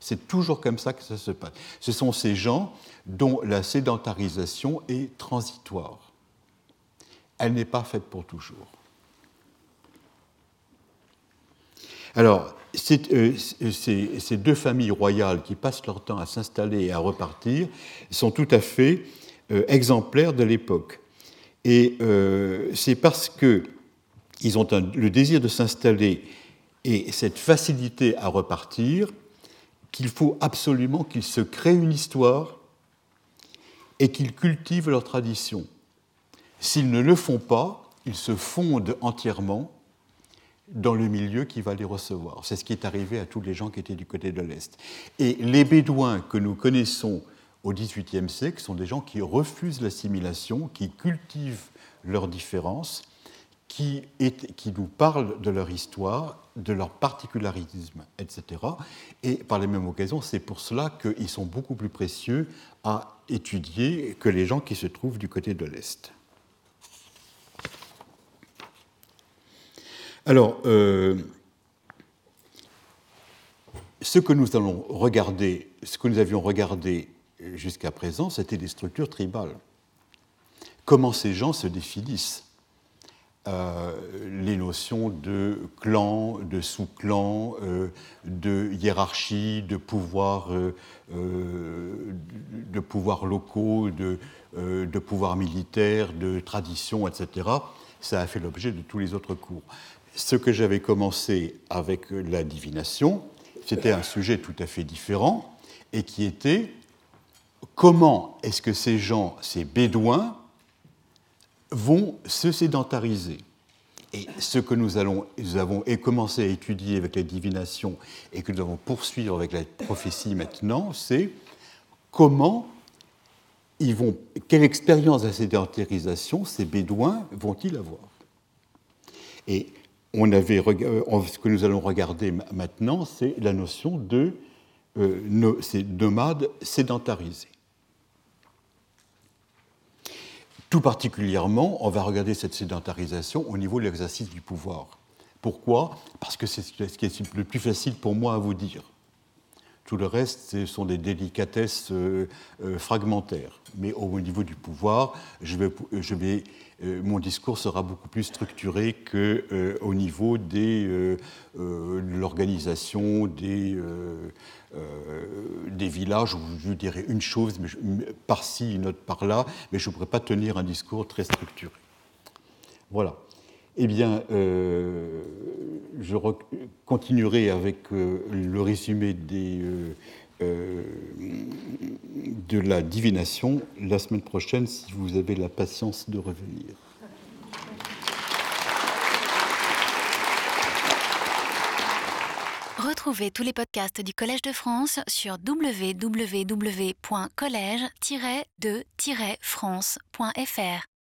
C'est toujours comme ça que ça se passe. Ce sont ces gens dont la sédentarisation est transitoire. Elle n'est pas faite pour toujours. Alors, euh, ces, deux familles royales qui passent leur temps à s'installer et à repartir sont tout à fait euh, exemplaires de l'époque. Et euh, c'est parce qu'ils ont le désir de s'installer et cette facilité à repartir qu'il faut absolument qu'ils se créent une histoire et qu'ils cultivent leur tradition. S'ils ne le font pas, ils se fondent entièrement dans le milieu qui va les recevoir. C'est ce qui est arrivé à tous les gens qui étaient du côté de l'Est. Et les Bédouins que nous connaissons au XVIIIe siècle sont des gens qui refusent l'assimilation, qui cultivent leurs différences, qui, qui, nous parlent de leur histoire, de leur particularisme, etc. Et par les mêmes occasions, c'est pour cela qu'ils sont beaucoup plus précieux à étudier que les gens qui se trouvent du côté de l'Est. Alors, euh, ce que nous allons regarder, ce que nous avions regardé jusqu'à présent, c'était des structures tribales. Comment ces gens se définissent euh, les notions de clan, de sous-clan, euh, de hiérarchie, de pouvoir, de pouvoirs locaux, de, de pouvoirs militaires, de tradition, etc. Ça a fait l'objet de tous les autres cours ce que j'avais commencé avec la divination, c'était un sujet tout à fait différent, et qui était comment est-ce que ces gens, ces bédouins, vont se sédentariser? Et ce que nous, allons, nous avons commencé à étudier avec la divination et que nous allons poursuivre avec la prophétie maintenant, c'est comment ils vont, quelle expérience de sédentarisation ces bédouins vont-ils avoir? Et on avait, euh, ce que nous allons regarder maintenant, c'est la notion de euh, nomades sédentarisés. Tout particulièrement, on va regarder cette sédentarisation au niveau de l'exercice du pouvoir. Pourquoi? Parce que c'est ce qui est le plus facile pour moi à vous dire. Tout le reste, ce sont des délicatesses euh, fragmentaires. Mais au niveau du pouvoir, je vais, euh, mon discours sera beaucoup plus structuré qu'au euh, niveau de euh, l'organisation des, des villages où je dirais une chose par-ci, une autre par-là, mais je ne pourrais pas tenir un discours très structuré. Voilà. Eh bien, je continuerai avec le résumé des, de la divination la semaine prochaine si vous avez la patience de revenir. Retrouvez tous les podcasts du Collège de France sur www.collège-de-france.fr.